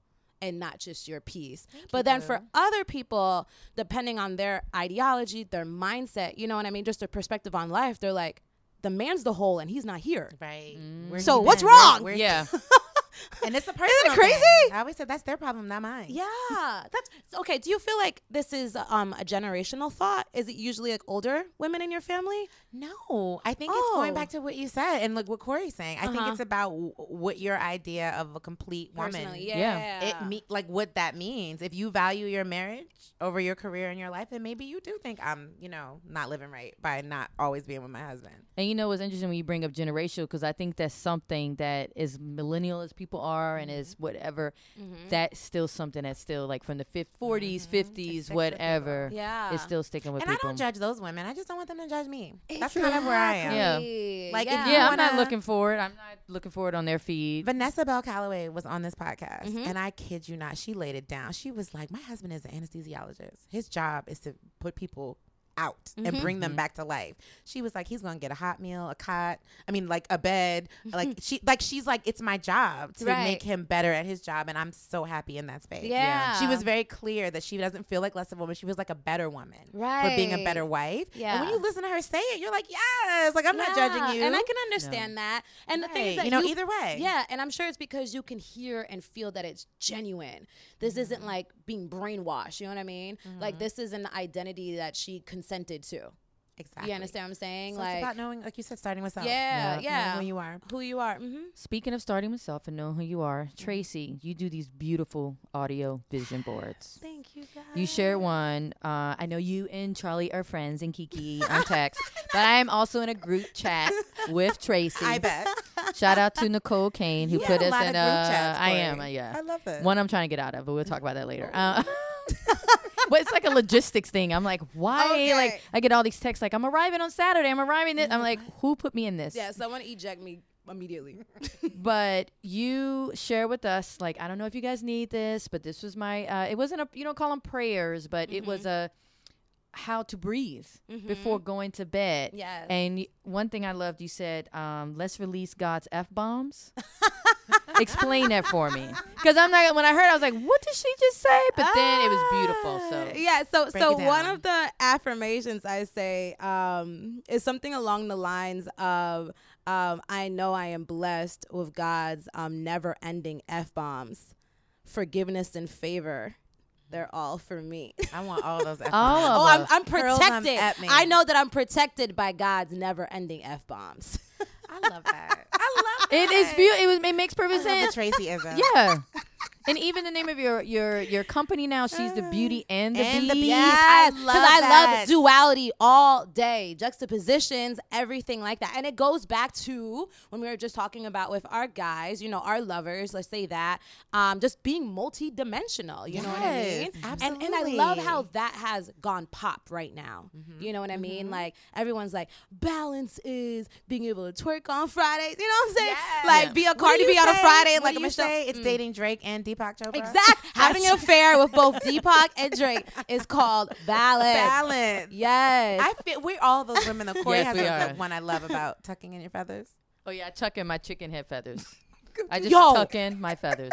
and not just your piece. but then for other people, depending on their ideology, their mindset, you know what I mean, just their perspective on life, they're like, the man's the whole and he's not here. Right. Mm. Where's So he what's been? Where- wrong? Yeah. And it's a personal crazy? thing. I always said that's their problem, not mine. Yeah, that's okay. Do you feel like this is um a generational thought? Is it usually like older women in your family? No, I think it's going Oh. back to what you said and like what Cori's saying. I think Uh-huh. it's about w- what your idea of a complete woman. Personally, Yeah. yeah. It me like what that means. If you value your marriage over your career and your life, then maybe you do think I'm, you know, not living right by not always being with my husband. And you know what's interesting when you bring up generational because I think that's something that as millennial as people are and is whatever, Mm-hmm. that's still something that's still like from the fif- 40s, 50s, sticks with whatever. Yeah. It's still sticking with and I people. don't judge those women. I just don't want them to judge me. That's kind of where I am. Yeah. Exactly. Like, if yeah. you yeah, I'm not looking for it. I'm not looking for it on their feed. Vanessa Bell Calloway was on this podcast, Mhm. and I kid you not, she laid it down. She was like, "My husband is an anesthesiologist. His job is to put people out and Mhm. bring them back to life." She was like, "He's gonna get a hot meal, a cot. I mean, like a bed. Like she, like she's like, it's my job to Right. make him better at his job, and I'm so happy in that space." Yeah. She was very clear that she doesn't feel like less of a woman. She was like a better woman right for being a better wife. And when you listen to her say it, you're like, yes, like I'm not judging you. and I can understand that. And the thing is that you know, you- either way. Yeah, and I'm sure it's because you can hear and feel that it's genuine. This isn't Mm-hmm. like being brainwashed. You know what I mean? Like this is an identity that she consented to. Exactly. You understand what I'm saying? So like, it's about knowing, like you said, starting with self. yeah, Yeah. yeah, Knowing who you are. who you are. hmm Speaking of starting with self and knowing who you are, Tracy, you do these beautiful audio vision boards. Thank you, guys. You share one. Uh, I know you and Charlie are friends and Kiki on text, but I am also in a group chat with Tracy. I bet. Shout out to Nicole Kane who You put a us lot in of group a. chats, I am. uh, yeah. I love it. One I'm trying to get out of, but we'll talk about that later. Uh, but it's like a logistics thing. I'm like, why? Okay. Like, I get all these texts like, I'm arriving on Saturday. I'm arriving. This. I'm like, who put me in this? Yeah, someone eject me immediately. But you share with us, like, I don't know if you guys need this, but this was my. Uh, it wasn't a. You don't call them prayers, but it was a how to breathe before going to bed. Yes. And one thing I loved, you said, um, let's release God's F bombs. Explain that for me. Because I'm not, when I heard, I was like, what did she just say? But then it was beautiful. So, Uh, yeah so Break so one of the affirmations i say um is something along the lines of um i know i am blessed with god's um never ending f-bombs forgiveness and favor they're all for me. I want all those. F All of Oh, I'm. I'm protected. I know that I'm protected by God's never-ending f bombs. I love that. I love that. It is beautiful. It, was, it makes perfect I love the sense. Tracyism. Yeah. And even the name of your your your company now, she's the beauty and the And the beast. Yes, I because love I love duality all day, juxtapositions, everything like that. And it goes back to when we were just talking about with our guys, you know, our lovers, let's say that, um, just being multi-dimensional. You know what I mean? Yes, And and I love how that has gone pop right now. Mm-hmm. You know what I mean? Like everyone's like, balance is being able to twerk on Fridays. You know what I'm saying? Like be a Cardi B on a? Friday What like a Michelle. say? It's Mm. dating Drake and Deepak Chopra. Exact. Having an affair with both Deepak and Drake is called balance. Balance. Yes. I feel we're all those women. Though Cori Yes, has we a, are. the one I love about tucking in your feathers. Oh yeah, I tuck in my chicken head feathers. I just Yo. tuck in my feathers.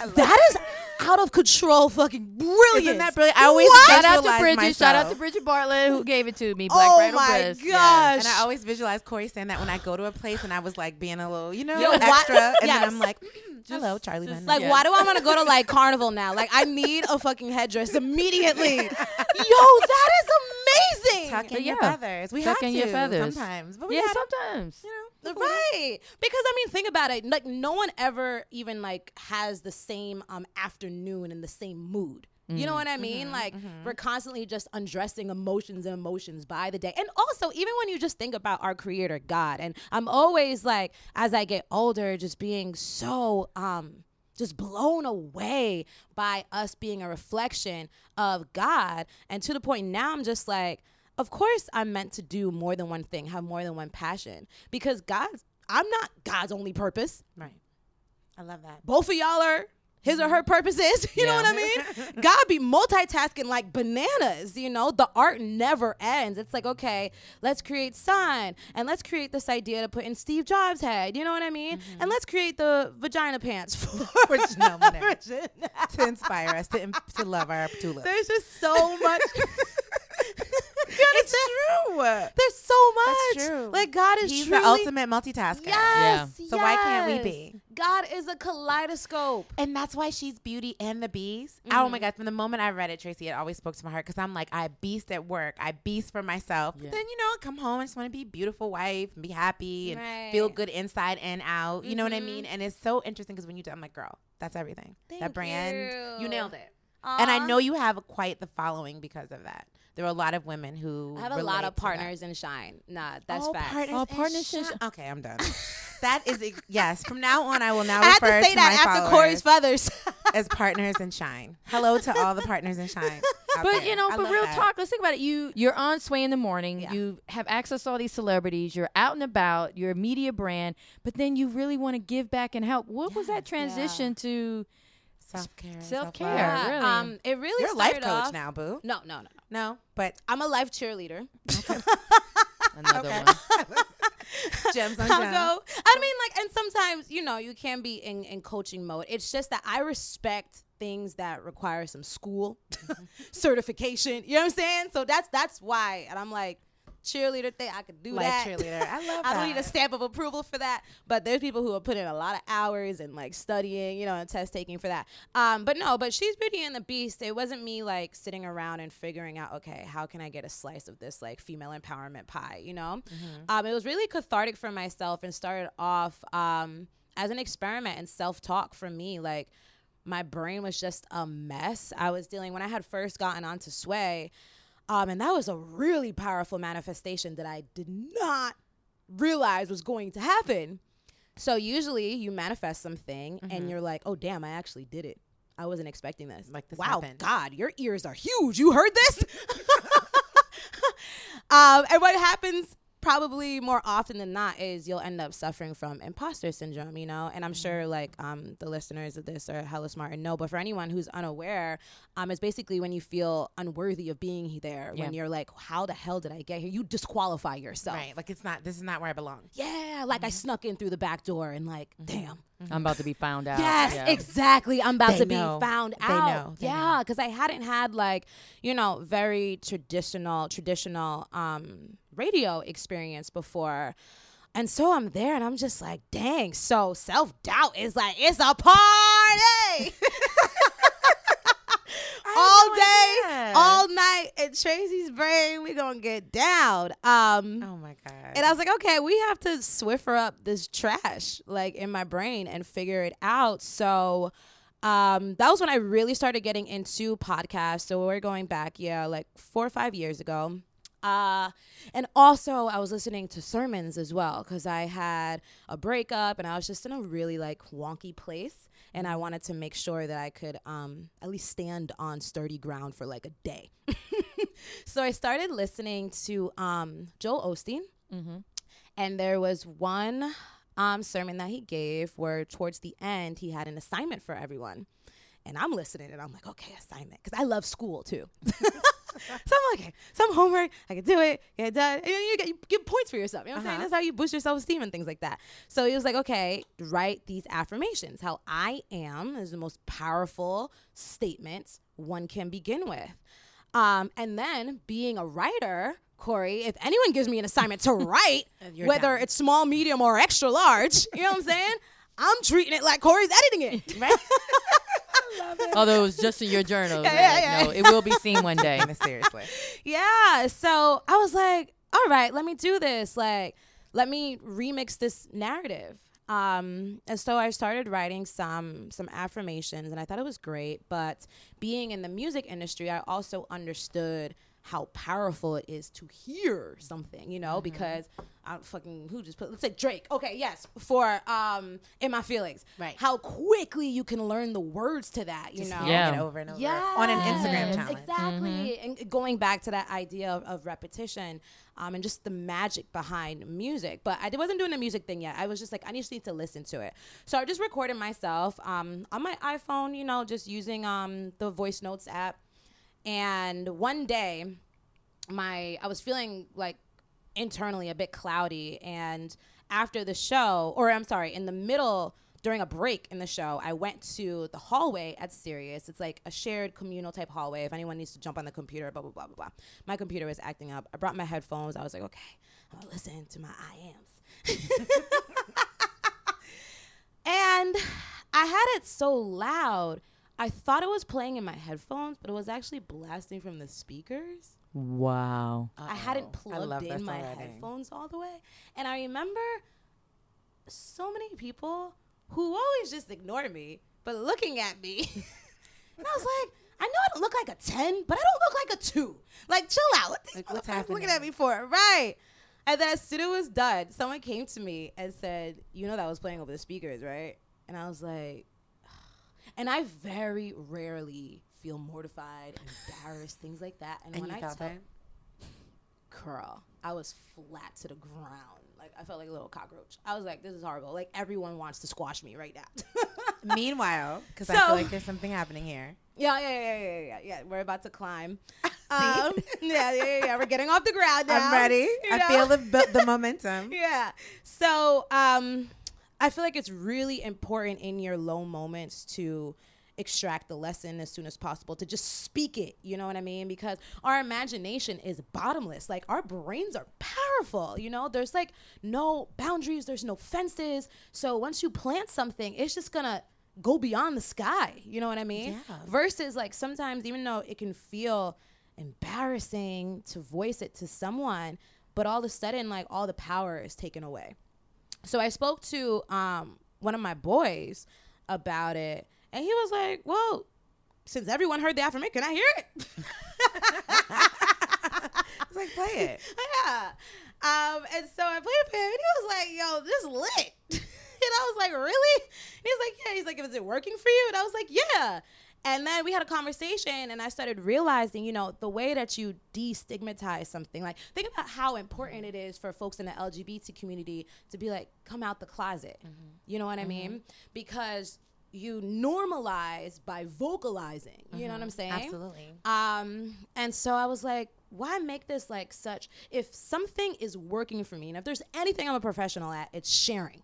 that is out of control fucking brilliant. Isn't that brilliant? I always Shout out to visualize Bridget. Shout out to myself. Bridget Bartlett who gave it to me. Black Oh Bridal my Bliss. gosh. Yeah. And I always visualize Cori saying that when I go to a place and I was like being a little, you know, Yo, why- extra. And Yes. then I'm like, mm, hello, Charlie Lynn. Like, Yeah. why do I want to go to like carnival now? Like, I need a fucking headdress immediately. Yo, that is amazing. Tuck in But your feathers. We Tuck have in to your feathers. sometimes. But we Yeah, gotta, sometimes. you know, Right. Because I mean, think about it. Like no one ever even like has the same um afternoon and the same mood. You know what I mean? like we're constantly just undressing emotions and emotions by the day. And also, even when you just think about our creator God, and I'm always like, as I get older, just being so um just blown away by us being a reflection of God. And to the point now I'm just like, of course I'm meant to do more than one thing, have more than one passion. Because God's I'm not God's only purpose. Right. I love that. Both of y'all are his or her mm-hmm. purposes. You know what I mean? God be multitasking like bananas, you know? The art never ends. It's like, okay, let's create sign and let's create this idea to put in Steve Jobs' head. You know what I mean? Mm-hmm. And let's create the vagina pants for For Janelle Monáe. for Janelle. to inspire us to, to love our tulips. There's just so much. It's true. There's so much. That's true. Like God is He's truly the ultimate multitasker. Yes. So why can't we yes. be? God is a kaleidoscope. And that's why she's Beauty and the Beast. Oh Mm-hmm. my God. From the moment I read it, Tracy, it always spoke to my heart because I'm like, I beast at work. I beast for myself. But Yeah. then, you know, I come home and just want to be a beautiful wife and be happy and feel Right. good inside and out. You know what I Mhm. mean? And it's so interesting because when you do, I'm like, girl, that's everything. Thank that brand, you. you. nailed it. And I know you have quite the following because of that. There are a lot of women who I have a lot of partners in Shine. Nah, that's oh, facts. Partners Oh, and partners and Shine. Okay, I'm done. that is ex- yes. From now on, I will now I have refer to say that my after Cori's followers feathers. as partners in Shine. Hello to all the partners in Shine. But there. you know, I but real that. talk. Let's think about it. You you're on Sway in the morning. Yeah. You have access to all these celebrities. You're out and about. You're a media brand. But then you really want to give back and help. What was that transition to? Self care, Self-care. self-love. really. Um, it really You're a life coach off- now, boo. No, no, no. No, but I'm a life cheerleader. Another one. gems on gems. go. I mean, like, and sometimes you know you can be in in coaching mode. It's just that I respect things that require some school certification. You know what I'm saying? So that's that's why, and I'm like cheerleader thing. I could do Life that. cheerleader. I love that. I don't need a stamp of approval for that. But there's people who have put in a lot of hours and like studying, you know, and test taking for that. Um, but no, but she's Beauty and the Beast. It wasn't me like sitting around and figuring out, okay, how can I get a slice of this like female empowerment pie, you know? Um, it was really cathartic for myself and started off um, as an experiment and self talk for me. Like my brain was just a mess. I was dealing when I had first gotten onto Sway. Um, and that was a really powerful manifestation that I did not realize was going to happen. So usually you manifest something and you're like, oh damn, I actually did it. I wasn't expecting this. Like this wow, happened. God, your ears are huge. You heard this? um, and what happens probably more often than not is you'll end up suffering from imposter syndrome, you know? And I'm sure like um, the listeners of this are hella smart and know, but for anyone who's unaware, um, it's basically when you feel unworthy of being there, when you're like, how the hell did I get here? You disqualify yourself. Right. Like it's not. This is not where I belong. Yeah, like I snuck in through the back door and like, damn. I'm about to be found out. Yes, Yeah. exactly. I'm about They to know. be found They out. know. They yeah, because I hadn't had like, you know, very traditional, traditional um radio experience before. And so I'm there and I'm just like, dang. So self doubt is like, it's a party. All no day, idea. all night in Tracy's brain. We gonna get down. Um, Oh my god. and I was like, okay, we have to swiffer up this trash like in my brain and figure it out. So um, that was when I really started getting into podcasts. So we're going back, yeah, like four or five years ago. Uh, and also I was listening to sermons as well because I had a breakup and I was just in a really like wonky place. And I wanted to make sure that I could um, at least stand on sturdy ground for like a day. so I started listening to um, Joel Osteen and there was one um, sermon that he gave where towards the end he had an assignment for everyone and i'm listening and i'm like okay assignment because i love school too so i'm like okay some homework i can do it get it done and you get you get points for yourself you know what i'm saying Uh-huh. that's how you boost your self-esteem and things like that so he was like okay write these affirmations how i am is the most powerful statement one can begin with um, and then being a writer, Cori, if anyone gives me an assignment to write, whether down. it's small, medium, or extra large, you know what I'm saying? I'm treating it like Cori's editing it. right? Although it was just in your journal. Yeah, yeah, yeah. No, it will be seen one day. Seriously. yeah. So I was like, all right, let me do this. Like, let me remix this narrative. Um, and so I started writing some some affirmations, and I thought it was great. But being in the music industry, I also understood how powerful it is to hear something, you know, because I don't fucking who just put let's say Drake. Okay, yes, for um in my feelings. Right. How quickly you can learn the words to that, you Just know. Yeah. it over and over Yeah, on an Instagram challenge. Exactly. And going back to that idea of, of repetition um, and just the magic behind music. But I wasn't doing the music thing yet. I was just like, I just need to listen to it. So I just recorded myself um, on my iPhone, you know, just using um, the voice notes app. And one day, my I was feeling like internally a bit cloudy and after the show or I'm sorry in the middle during a break in the show I went to the hallway at Sirius. It's like a shared communal type hallway. If anyone needs to jump on the computer blah blah blah blah blah. My computer was acting up. I brought my headphones. I was like okay I'm gonna listen to my I ams. And I had it so loud I thought it was playing in my headphones but it was actually blasting from the speakers Wow. I hadn't Uh-oh. I plugged love in my already. headphones all the way. And I remember so many people who always just ignore me, but looking at me. and I was like, I know I don't look like a 10, but I don't look like a 2. Like, chill out. What these Like, what's motherfuckers looking at me for? Right. And then as soon as it was done, someone came to me and said, You know that was playing over the speakers, right? And I was like, and I very rarely feel mortified, embarrassed, things like that. And, And when I felt girl, I was flat to the ground. Like I felt like a little cockroach. I was like, this is horrible. Like everyone wants to squash me right now. Meanwhile, because I feel like there's something happening here. yeah, yeah, yeah, yeah, yeah, yeah. We're about to climb. um, yeah, yeah, yeah, yeah. We're getting off the ground now. I'm ready. I know? feel the the momentum. yeah. So um, I feel like it's really important in your low moments to extract the lesson as soon as possible to just speak it you know what i mean? Because our imagination is bottomless. Like our brains are powerful you know? There's like no boundaries there's no fences. So once you plant something it's just gonna go beyond the sky you know what i mean? Yeah. versus like sometimes even though it can feel embarrassing to voice it to someone but all of a sudden like all the power is taken away. So I spoke to um, one of my boys about it, and he was like, "Well, since everyone heard the affirmation, can I hear it?" It's like play it. yeah. Um, and so I played it for him, and he was like, "Yo, this is lit." and I was like, "Really?" And he was like, "Yeah." He's like, "Is it working for you?" And I was like, "Yeah." And then we had a conversation, and I started realizing, you know, the way that you destigmatize something. Like, think about how important it is for folks in the LGBT community to be like, come out the closet. You know what I mean? Because you normalize by vocalizing. You know what I'm saying? Absolutely. Um, and so I was like, why make this like such? If something is working for me, and if there's anything I'm a professional at, it's sharing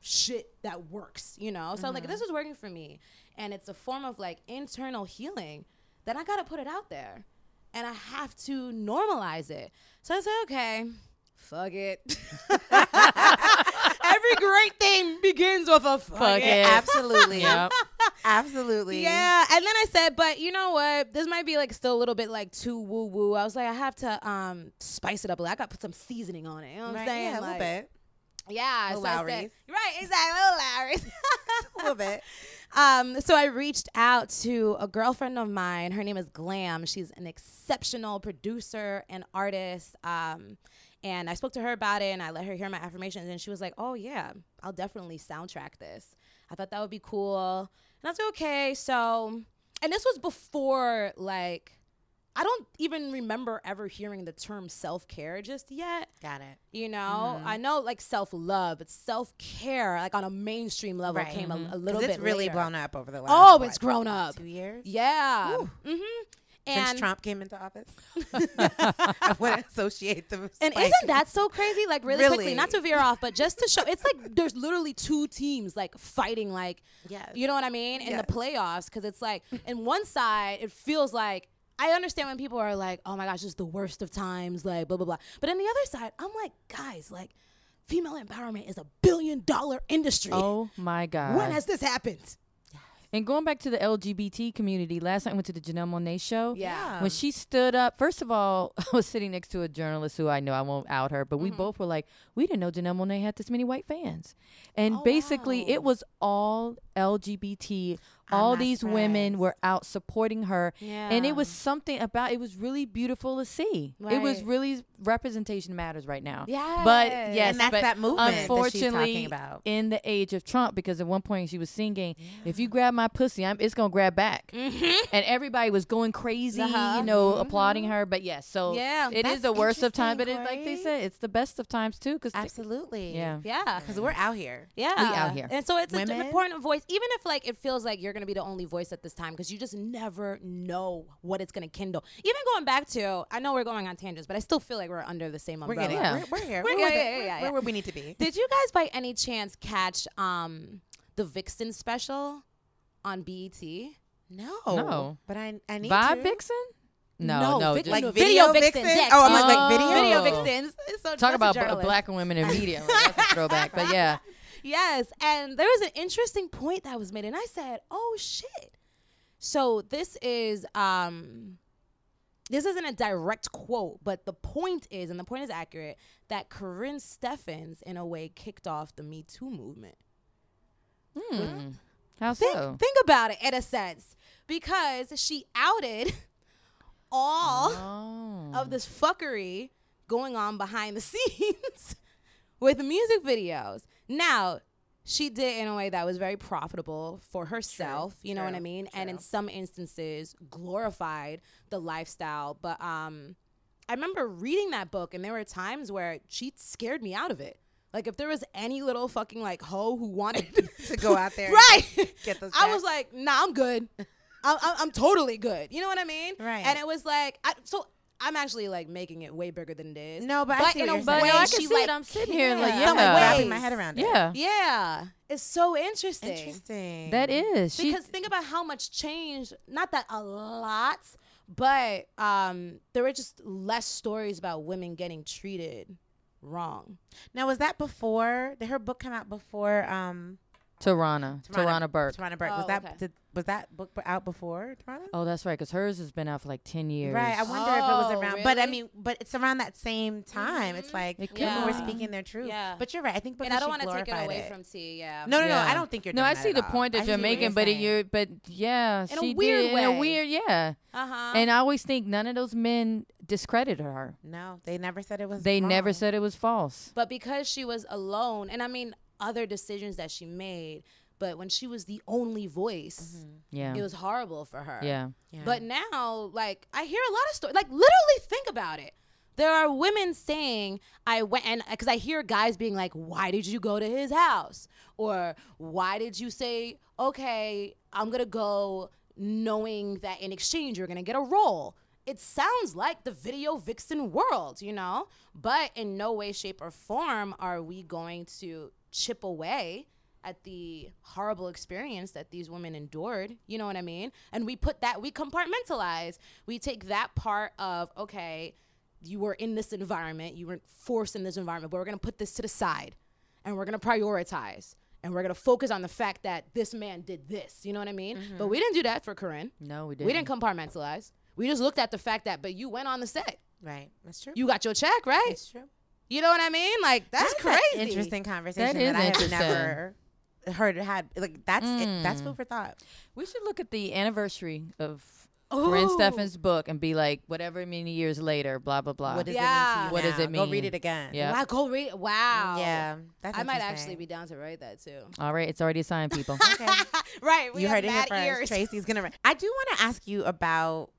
shit that works, you know? So like, this is working for me, and it's a form of like internal healing, then I gotta put it out there, and I have to normalize it. So I said, okay, fuck it. Every great thing begins with a fuck, Fuck it. it. Absolutely. Yep. Absolutely. Yeah, and then I said, but you know what? This might be like still a little bit like too woo woo. I was like, I have to um spice it up. a little. I got to put some seasoning on it. You know what Right, I'm saying? yeah, a little Like, bit. Yeah, Little so I said- right, exactly, little Lawry's. A little bit. Um, so I reached out to a girlfriend of mine. Her name is Glam. She's an exceptional producer and artist. Um, and I spoke to her about it and I let her hear my affirmations and she was like, "Oh yeah, I'll definitely soundtrack this." I thought that would be cool. And I was like, "Okay." So, and this was before like I don't even remember ever hearing the term self-care just yet. Got it. You know, Mm-hmm. I know like self love, but self care, like on a mainstream level, Right. Mm-hmm. came a, a little 'Cause bit it's really later. blown up over the last. Oh, it's grown up. Two years. Yeah. Woo. Mm-hmm. Since And Trump came into office, I wouldn't associate them. and isn't that so crazy? Like really, quickly, not to veer off, but just to show, it's like there's literally two teams like fighting, like Yes. you know what I mean, in Yes. the playoffs. Because it's like, in one side, it feels like I understand when people are like, "Oh my gosh, this is the worst of times," like blah blah blah. But on the other side, I'm like, guys, like, female empowerment is a billion dollar industry. Oh my God. when has this happened? And going back to the LGBT community, last night I went to the Janelle Monáe show. Yeah. When she stood up, first of all, I was sitting next to a journalist who I know I won't out her, but we mm-hmm. both were like, we didn't know Janelle Monáe had this many white fans. And Oh, basically, wow. it was all LGBT. All not these women were out supporting her. And it was something about it was really beautiful to see. It was really representation matters right now. yeah But yes, And that's but that movement that she's Unfortunately, talking about. in the age of Trump, because at one point she was singing, "If you grab my pussy, I'm it's gonna grab back," and everybody was going crazy, Uh-huh. you know, applauding her. But yes, so Yeah, it is the worst of times, but it's like they said, it's the best of times too. Because Absolutely. yeah, Yeah. Because we're out here. Yeah. We out here. And so it's an important voice, even if like it feels like you're gonna be the only voice at this time, because you just never know what it's gonna kindle. Even going back to, I know we're going on tangents, but I still feel like we're under the same We're umbrella. getting. Yeah. We're, we're here. We're- We're, yeah, yeah, yeah, We're- yeah. we're where we need to be. Did you guys by any chance catch um the Vixen special on BET? No. No. But I I need Vibe to. Vixen? No, No, no, Vic- Like no, video, video vixen. vixen, Oh, I'm like, Oh. like video. Video Oh. Vixens. So talk about b- black women in media. Like, that's a throwback, but yeah. Yes, and there was an interesting point that was made, and I said, "Oh shit!" So this is um, this isn't a direct quote, but the point is, and the point is accurate, that Karrine Steffans, in a way, kicked off the Me Too movement. Hmm. How Think, so? think about it in a sense, because she outed all Oh. of this fuckery going on behind the scenes with music videos. Now, she did in a way that was very profitable for herself, you know what I true, mean? And in some instances glorified the lifestyle, but um I remember reading that book and there were times where she scared me out of it. Like if there was any little fucking like hoe who wanted to go out there. right. Get those. I was like, nah, I'm good. I'm, I'm, I'm totally good. You know what I mean? Right. And it was like, I, so I'm actually like making it way bigger than it is. No, but I see in what a you're But saying. no, way I can she, see like, it. I'm sitting here like, cares. yeah. I'm wrapping my head around it. Yeah, Yeah, it's so interesting. Interesting. that is. She, Because think about how much change. Not that a lot, but um, there were just less stories about women getting treated wrong. Now was that before? Did her book come out before? Um, Tarana, Tarana Burke. Tarana Burke. Oh, was that okay. did, was that book out before Tarana? Oh, that's right, because hers has been out for like 10 years. Right. I wonder if it was Oh, around, but I mean, but it's around that same time. It's like It people were speaking their truth. Yeah. But you're right. I think because and I don't want to take it away from T. Yeah. No, no, no. Yeah. I don't think you're. No, doing I see at the all. point that see you're making, but it, saying. you're, but yeah, In a weird did, in a way. weird, yeah. Uh huh. And I always think none of those men discredited her. no, they never said it was. They never said it was false. But because she was alone, and I mean other decisions that she made, but when she was the only voice, mm-hmm. Yeah. it was horrible for her. yeah. Yeah. But now, like, I hear a lot of stories. Like, literally, think about it. There are women saying, I went, and because I hear guys being like, why did you go to his house? Or why did you say, okay, I'm going to go knowing that in exchange you're going to get a role? It sounds like the video vixen world, you know? But in no way, shape, or form are we going to chip away at the horrible experience that these women endured. You know what I mean? And we put that, we compartmentalize. We take that part of, okay, you were in this environment, you were forced in this environment, but we're gonna put this to the side and we're gonna prioritize. and we're gonna focus on the fact that this man did this. You know what I mean? Mm-hmm. But we didn't do that for Karrine. No, we didn't. We didn't compartmentalize. We just looked at the fact that, but you went on the set. Right. That's true. You got your check, right? It's true. You know what I mean? Like that's That is crazy. an interesting conversation is that, I have interesting. never heard it had like that's it, that's Mm. food for thought. We should look at the anniversary of Karrine Ooh. Steffans' book and be like, whatever many years later, blah blah blah. What does Yeah. it mean to you? What does it mean? Go read it again. Yeah. Wow, go read. Wow. Yeah. That's I might actually be down to write that too. All right, it's already assigned, people. Okay. right. We you have heard it here first. ears. Tracy's gonna. Write. I do want to ask you about.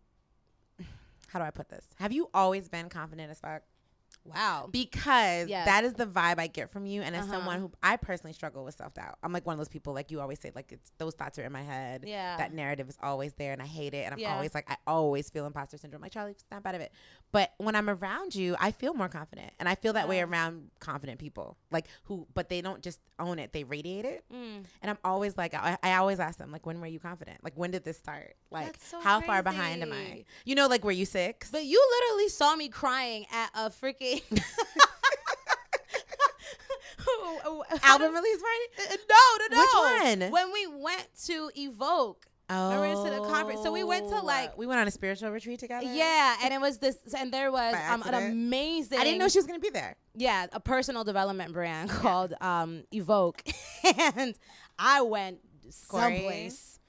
How do I put this? Have you always been confident as fuck? Wow. Because Yes. that is the vibe I get from you, and as Uh-huh. someone who I personally struggle with self doubt, I'm like one of those people. Like you always say, like it's those thoughts are in my head. Yeah. that narrative is always there, and I hate it. And I'm Yeah. always like, I always feel imposter syndrome. Like Charlie, snap out of it. But when I'm around you, I feel more confident, and I feel that way around confident people, like who, but they don't just own it; they radiate it. Mm. And I'm always like, I, I always ask them, like, when were you confident? Like, when did this start? Like, so how far behind am I? You know, like, were you six? But you literally saw me crying at a freaking album release party? No, no, no. Which one? When we went to Evoke. Remember to the conference. So we went to, like- we went on a spiritual retreat together. Yeah, and it was this, and there was um, an amazing. I didn't know she was gonna be there. yeah, a personal development brand called um, Evoke, and I went someplace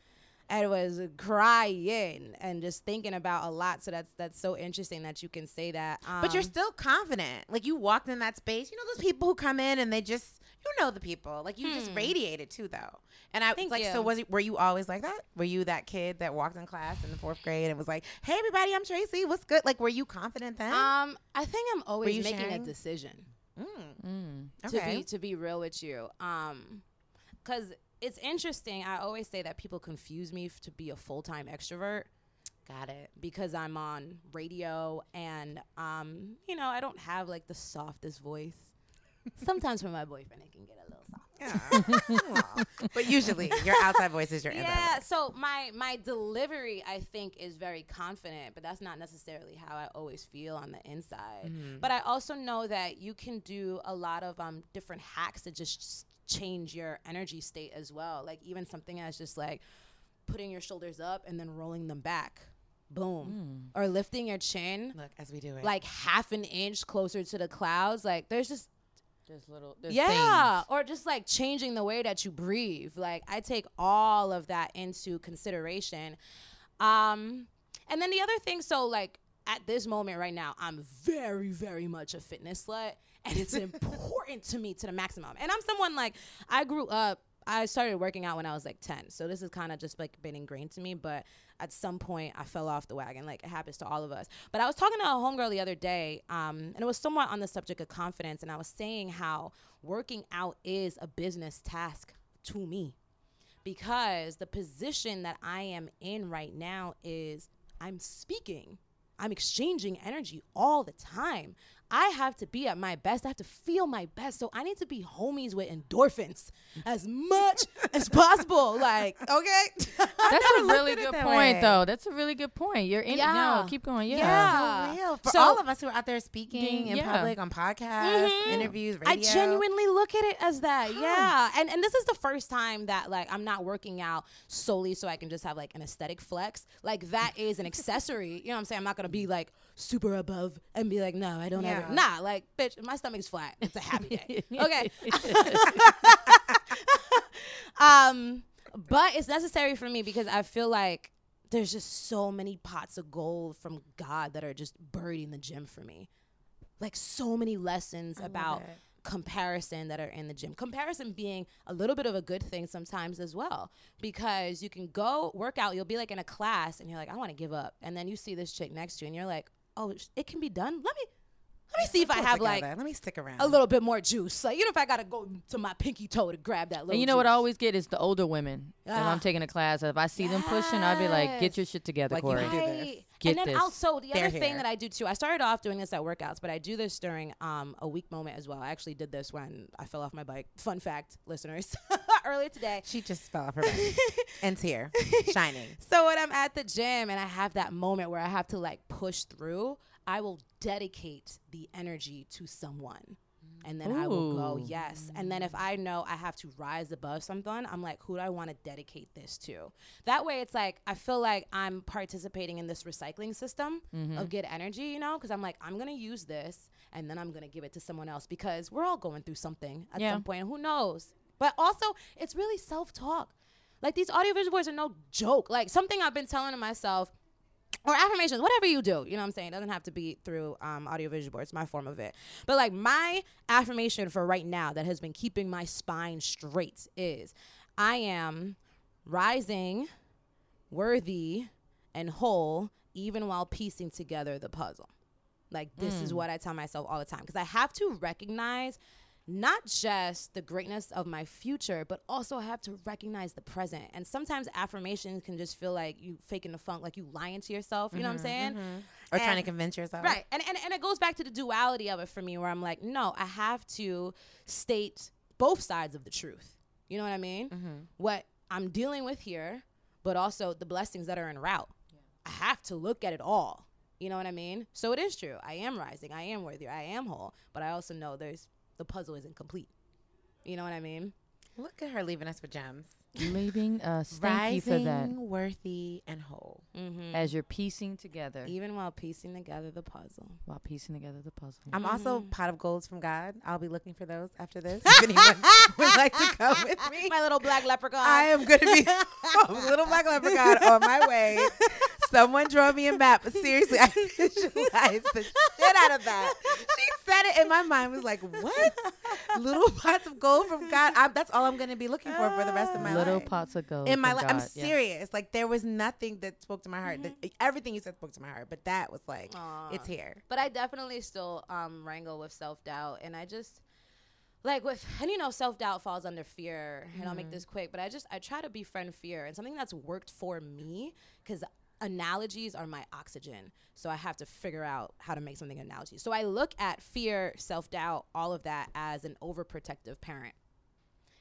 and was crying and just thinking about a lot. So that's that's so interesting that you can say that. Um, But you're still confident. Like you walked in that space. You know those people who come in and they just you know the people. Like you just Hmm. radiated too though. And I was Thank like, so was it were you always like that? Were you that kid that walked in class in the fourth grade and was like, Hey everybody, I'm Tracy, what's good? Like were you confident then? um, I think I'm always you making sharing? a decision. Mm, Mm. to be to be real with you um because it's interesting i always say that people confuse me f- to be a full-time extrovert Got it. because i'm on radio and um you know i don't have like the softest voice sometimes for my boyfriend it can get a little soft. Aw. but usually your outside voice is your inside yeah voice. so my my delivery i think is very confident but that's not necessarily how i always feel on the inside. Mm-hmm. but i also know that you can do a lot of um different hacks to just change your energy state as well. Like even something as just like putting your shoulders up and then rolling them back. Boom. Or lifting your chin. Look, as we do it. like half an inch closer to the clouds. Like there's just There's little. There's yeah, things. or just like changing the way that you breathe. Like I take all of that into consideration. Um and then the other thing so like at this moment right now, I'm very very much a fitness slut and it's important to me to the maximum. And I'm someone like I grew up I started working out when I was like 10. So this is kind of just like been ingrained to me, but at some point I fell off the wagon. Like it happens to all of us. But I was talking to a homegirl the other day, um, and it was somewhat on the subject of confidence, and I was saying how working out is a business task to me because the position that I am in right now is I'm speaking. I'm exchanging energy all the time. I have to be at my best. I have to feel my best. So I need to be homies with endorphins as much as possible. Like, okay? That's a really good point, way. though. That's a really good point. You're in. Yeah. No, keep going. Yeah. Yeah. so real. For So- all of us who are out there speaking in Yeah. public, on podcasts, Mhm. interviews, radio. I genuinely look at it as that. Yeah. And and this is the first time that like I'm not working out solely so I can just have like an aesthetic flex. Like that is an accessory. You know what I'm saying? I'm not gonna be like super above and be like, no, I don't Yeah. ever nah, like bitch, my stomach's flat. It's a happy day. okay. um but it's necessary for me because I feel like there's just so many pots of gold from God that are just buried in the gym for me. Like so many lessons love about comparison that are in the gym. Comparison being a little bit of a good thing sometimes as well because you can go work out, you'll be like in a class and you're like, I want to give up. And then you see this chick next to you and you're like, oh, it can be done. Let me let me see if I Pull have together. like Let me stick around. a little bit more juice. Like, you know, if I gotta go to my pinky toe to grab that little. And you know what I always get is the older women. If Ah. I'm taking a class, if I see them pushing, I'll be like, "Get your shit together, Like you Cori." can do this. Right. Get and then this. also the They're other thing here. that I do too, I started off doing this at workouts, but I do this during um, a weak moment as well. I actually did this when I fell off my bike. Fun fact, listeners, earlier today. She just fell off her back. and here, shining. So when I'm at the gym and I have that moment where I have to like push through, I will dedicate the energy to someone. and then I will go, yes. And then if I know I have to rise above something, I'm like, who do I want to dedicate this to? That way, it's like I feel like I'm participating in this recycling system Mm-hmm. of good energy, you know, because I'm like, I'm gonna use this, and then I'm gonna give it to someone else because we're all going through something at Yeah. some point. Who knows? But also, it's really self talk. Like these audiovisual boards are no joke. Like something I've been telling to myself or affirmations, whatever you do, you know what I'm saying? It doesn't have to be through um, audiovisual boards, my form of it. But like my affirmation for right now that has been keeping my spine straight is I am rising, worthy, and whole, even while piecing together the puzzle. Like this is what I tell myself all the time because I have to recognize not just the greatness of my future, but also I have to recognize the present. And sometimes affirmations can just feel like you faking the funk, like you lying to yourself. You know what I'm mm-hmm, saying? Mm-hmm. Or trying to convince yourself. Right. And, and and it goes back to the duality of it for me where I'm like, no, I have to state both sides of the truth. You know what I mean? Mm-hmm. What I'm dealing with here, but also the blessings that are en route. I have to look at it all. You know what I mean? So it is true. I am rising. I am worthy. I am whole. But I also know there's the puzzle isn't complete. You know what I mean? Look at her leaving us with gems. Leaving us. Thank you for that. Rising, worthy, and whole. Mm-hmm. As you're piecing together, Even while piecing together the puzzle. while piecing together the puzzle. I'm Mm-hmm. also pot of golds from God. I'll be looking for those after this. If anyone would like to come with me, My little black leprechaun. I am going to be a little black leprechaun on my way. Someone draw me a map. But seriously, I visualized the shit out of that. She said it, and my mind was like, "What? Little pots of gold from God? I, that's all I'm going to be looking for for the rest of my Little life." Little pots of gold. in my life, I'm God, yeah. serious. Like there was nothing that spoke to my heart. That, everything you said spoke to my heart, but that was like, it's here. But I definitely still um, wrangle with self doubt, and I just like with and you know self doubt falls under fear, and I'll make this quick. But I just I try to befriend fear, and something that's worked for me because analogies are my oxygen. So I have to figure out how to make something an analogy. So I look at fear, self doubt, all of that as an overprotective parent.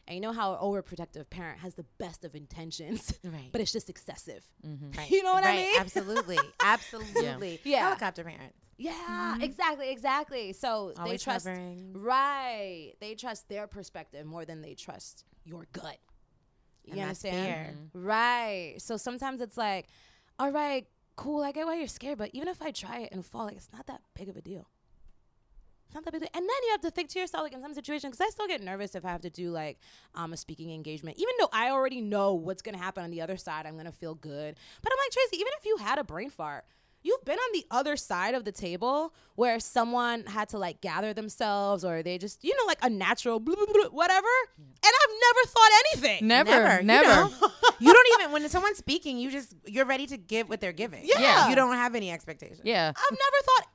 And you know how an overprotective parent has the best of intentions, Right. but it's just excessive. Mm-hmm. Right. You know what I mean? Absolutely. Absolutely. Yeah. Helicopter parents. Yeah, mm-hmm. exactly, exactly. So they trust hovering. right. They trust their perspective more than they trust your gut. You And that's understand? fear. Mm-hmm. Right. So sometimes it's like, all right, cool, I get why you're scared, but even if I try it and fall, like it's not that big of a deal. It's not that big. a- And then you have to think to yourself, like in some situations, because I still get nervous if I have to do like um, a speaking engagement, even though I already know what's gonna happen on the other side. I'm gonna feel good, but I'm like Tracy, even if you had a brain fart. You've been on the other side of the table where someone had to like gather themselves or they just, you know, like a natural blah, blah, blah, whatever. And I've never thought anything. Never, Never. never. You, know? you don't even when someone's speaking, you just you're ready to give what they're giving. Yeah. You don't have any expectations. Yeah. I've never thought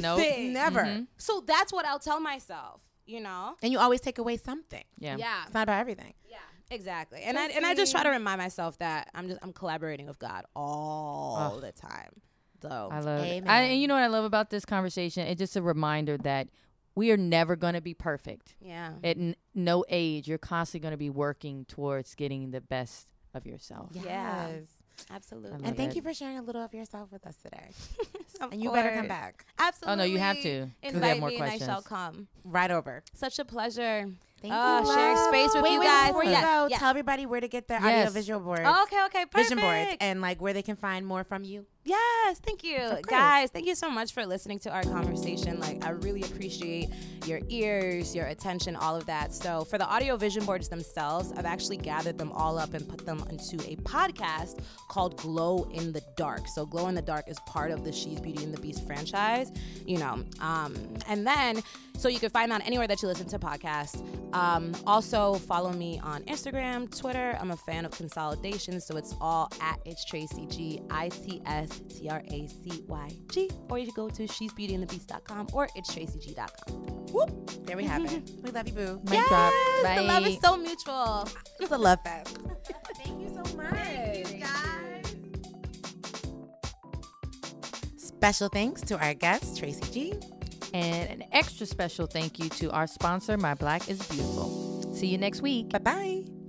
Nope. anything. Never. Mm-hmm. So that's what I'll tell myself, you know? And you always take away something. Yeah. Yeah. It's not about everything. Yeah. Exactly. And I and I just try to remind myself that I'm just I'm collaborating with God all the time. So I love it. I, and you know what I love about this conversation? It's just a reminder that we are never going to be perfect. yeah. At n- no age, you're constantly going to be working towards getting the best of yourself. Yeah. Yes. Absolutely. And thank it. you for sharing a little of yourself with us today. Of And you better come back. Absolutely. Oh, no, you have to, 'cause we have more me and I shall come. Right over. Such a pleasure. Thank Oh, you. sharing space with wait, you wait, guys. Before you Yes, go, yes. tell everybody where to get their Yes. audio visual boards. Oh, okay, okay, perfect. Vision boards and like where they can find more from you. Yes, thank you. Guys, thank you so much for listening to our conversation. Like, I really appreciate your ears, your attention, all of that. So, for the audio vision boards themselves, I've actually gathered them all up and put them into a podcast called Glow in the Dark. So, Glow in the Dark is part of the She's Beauty and the Beast franchise, you know. Um, and then, so you can find that anywhere that you listen to podcasts. Um, also, follow me on Instagram, Twitter. I'm a fan of consolidation, so it's all at It's Tracy G, I T S T R A C Y G. Or you can go to she's she'sbeautyandthebeast.com or it's tracyg.com. Whoop. There we have it. We love you, boo. Mic drop. Yes, the love Bye. is so mutual. It's a love fest. Thank you so much. guys. Special thanks to our guest, Tracy G. And an extra special thank you to our sponsor, My Black is Beautiful. See you next week. Bye bye.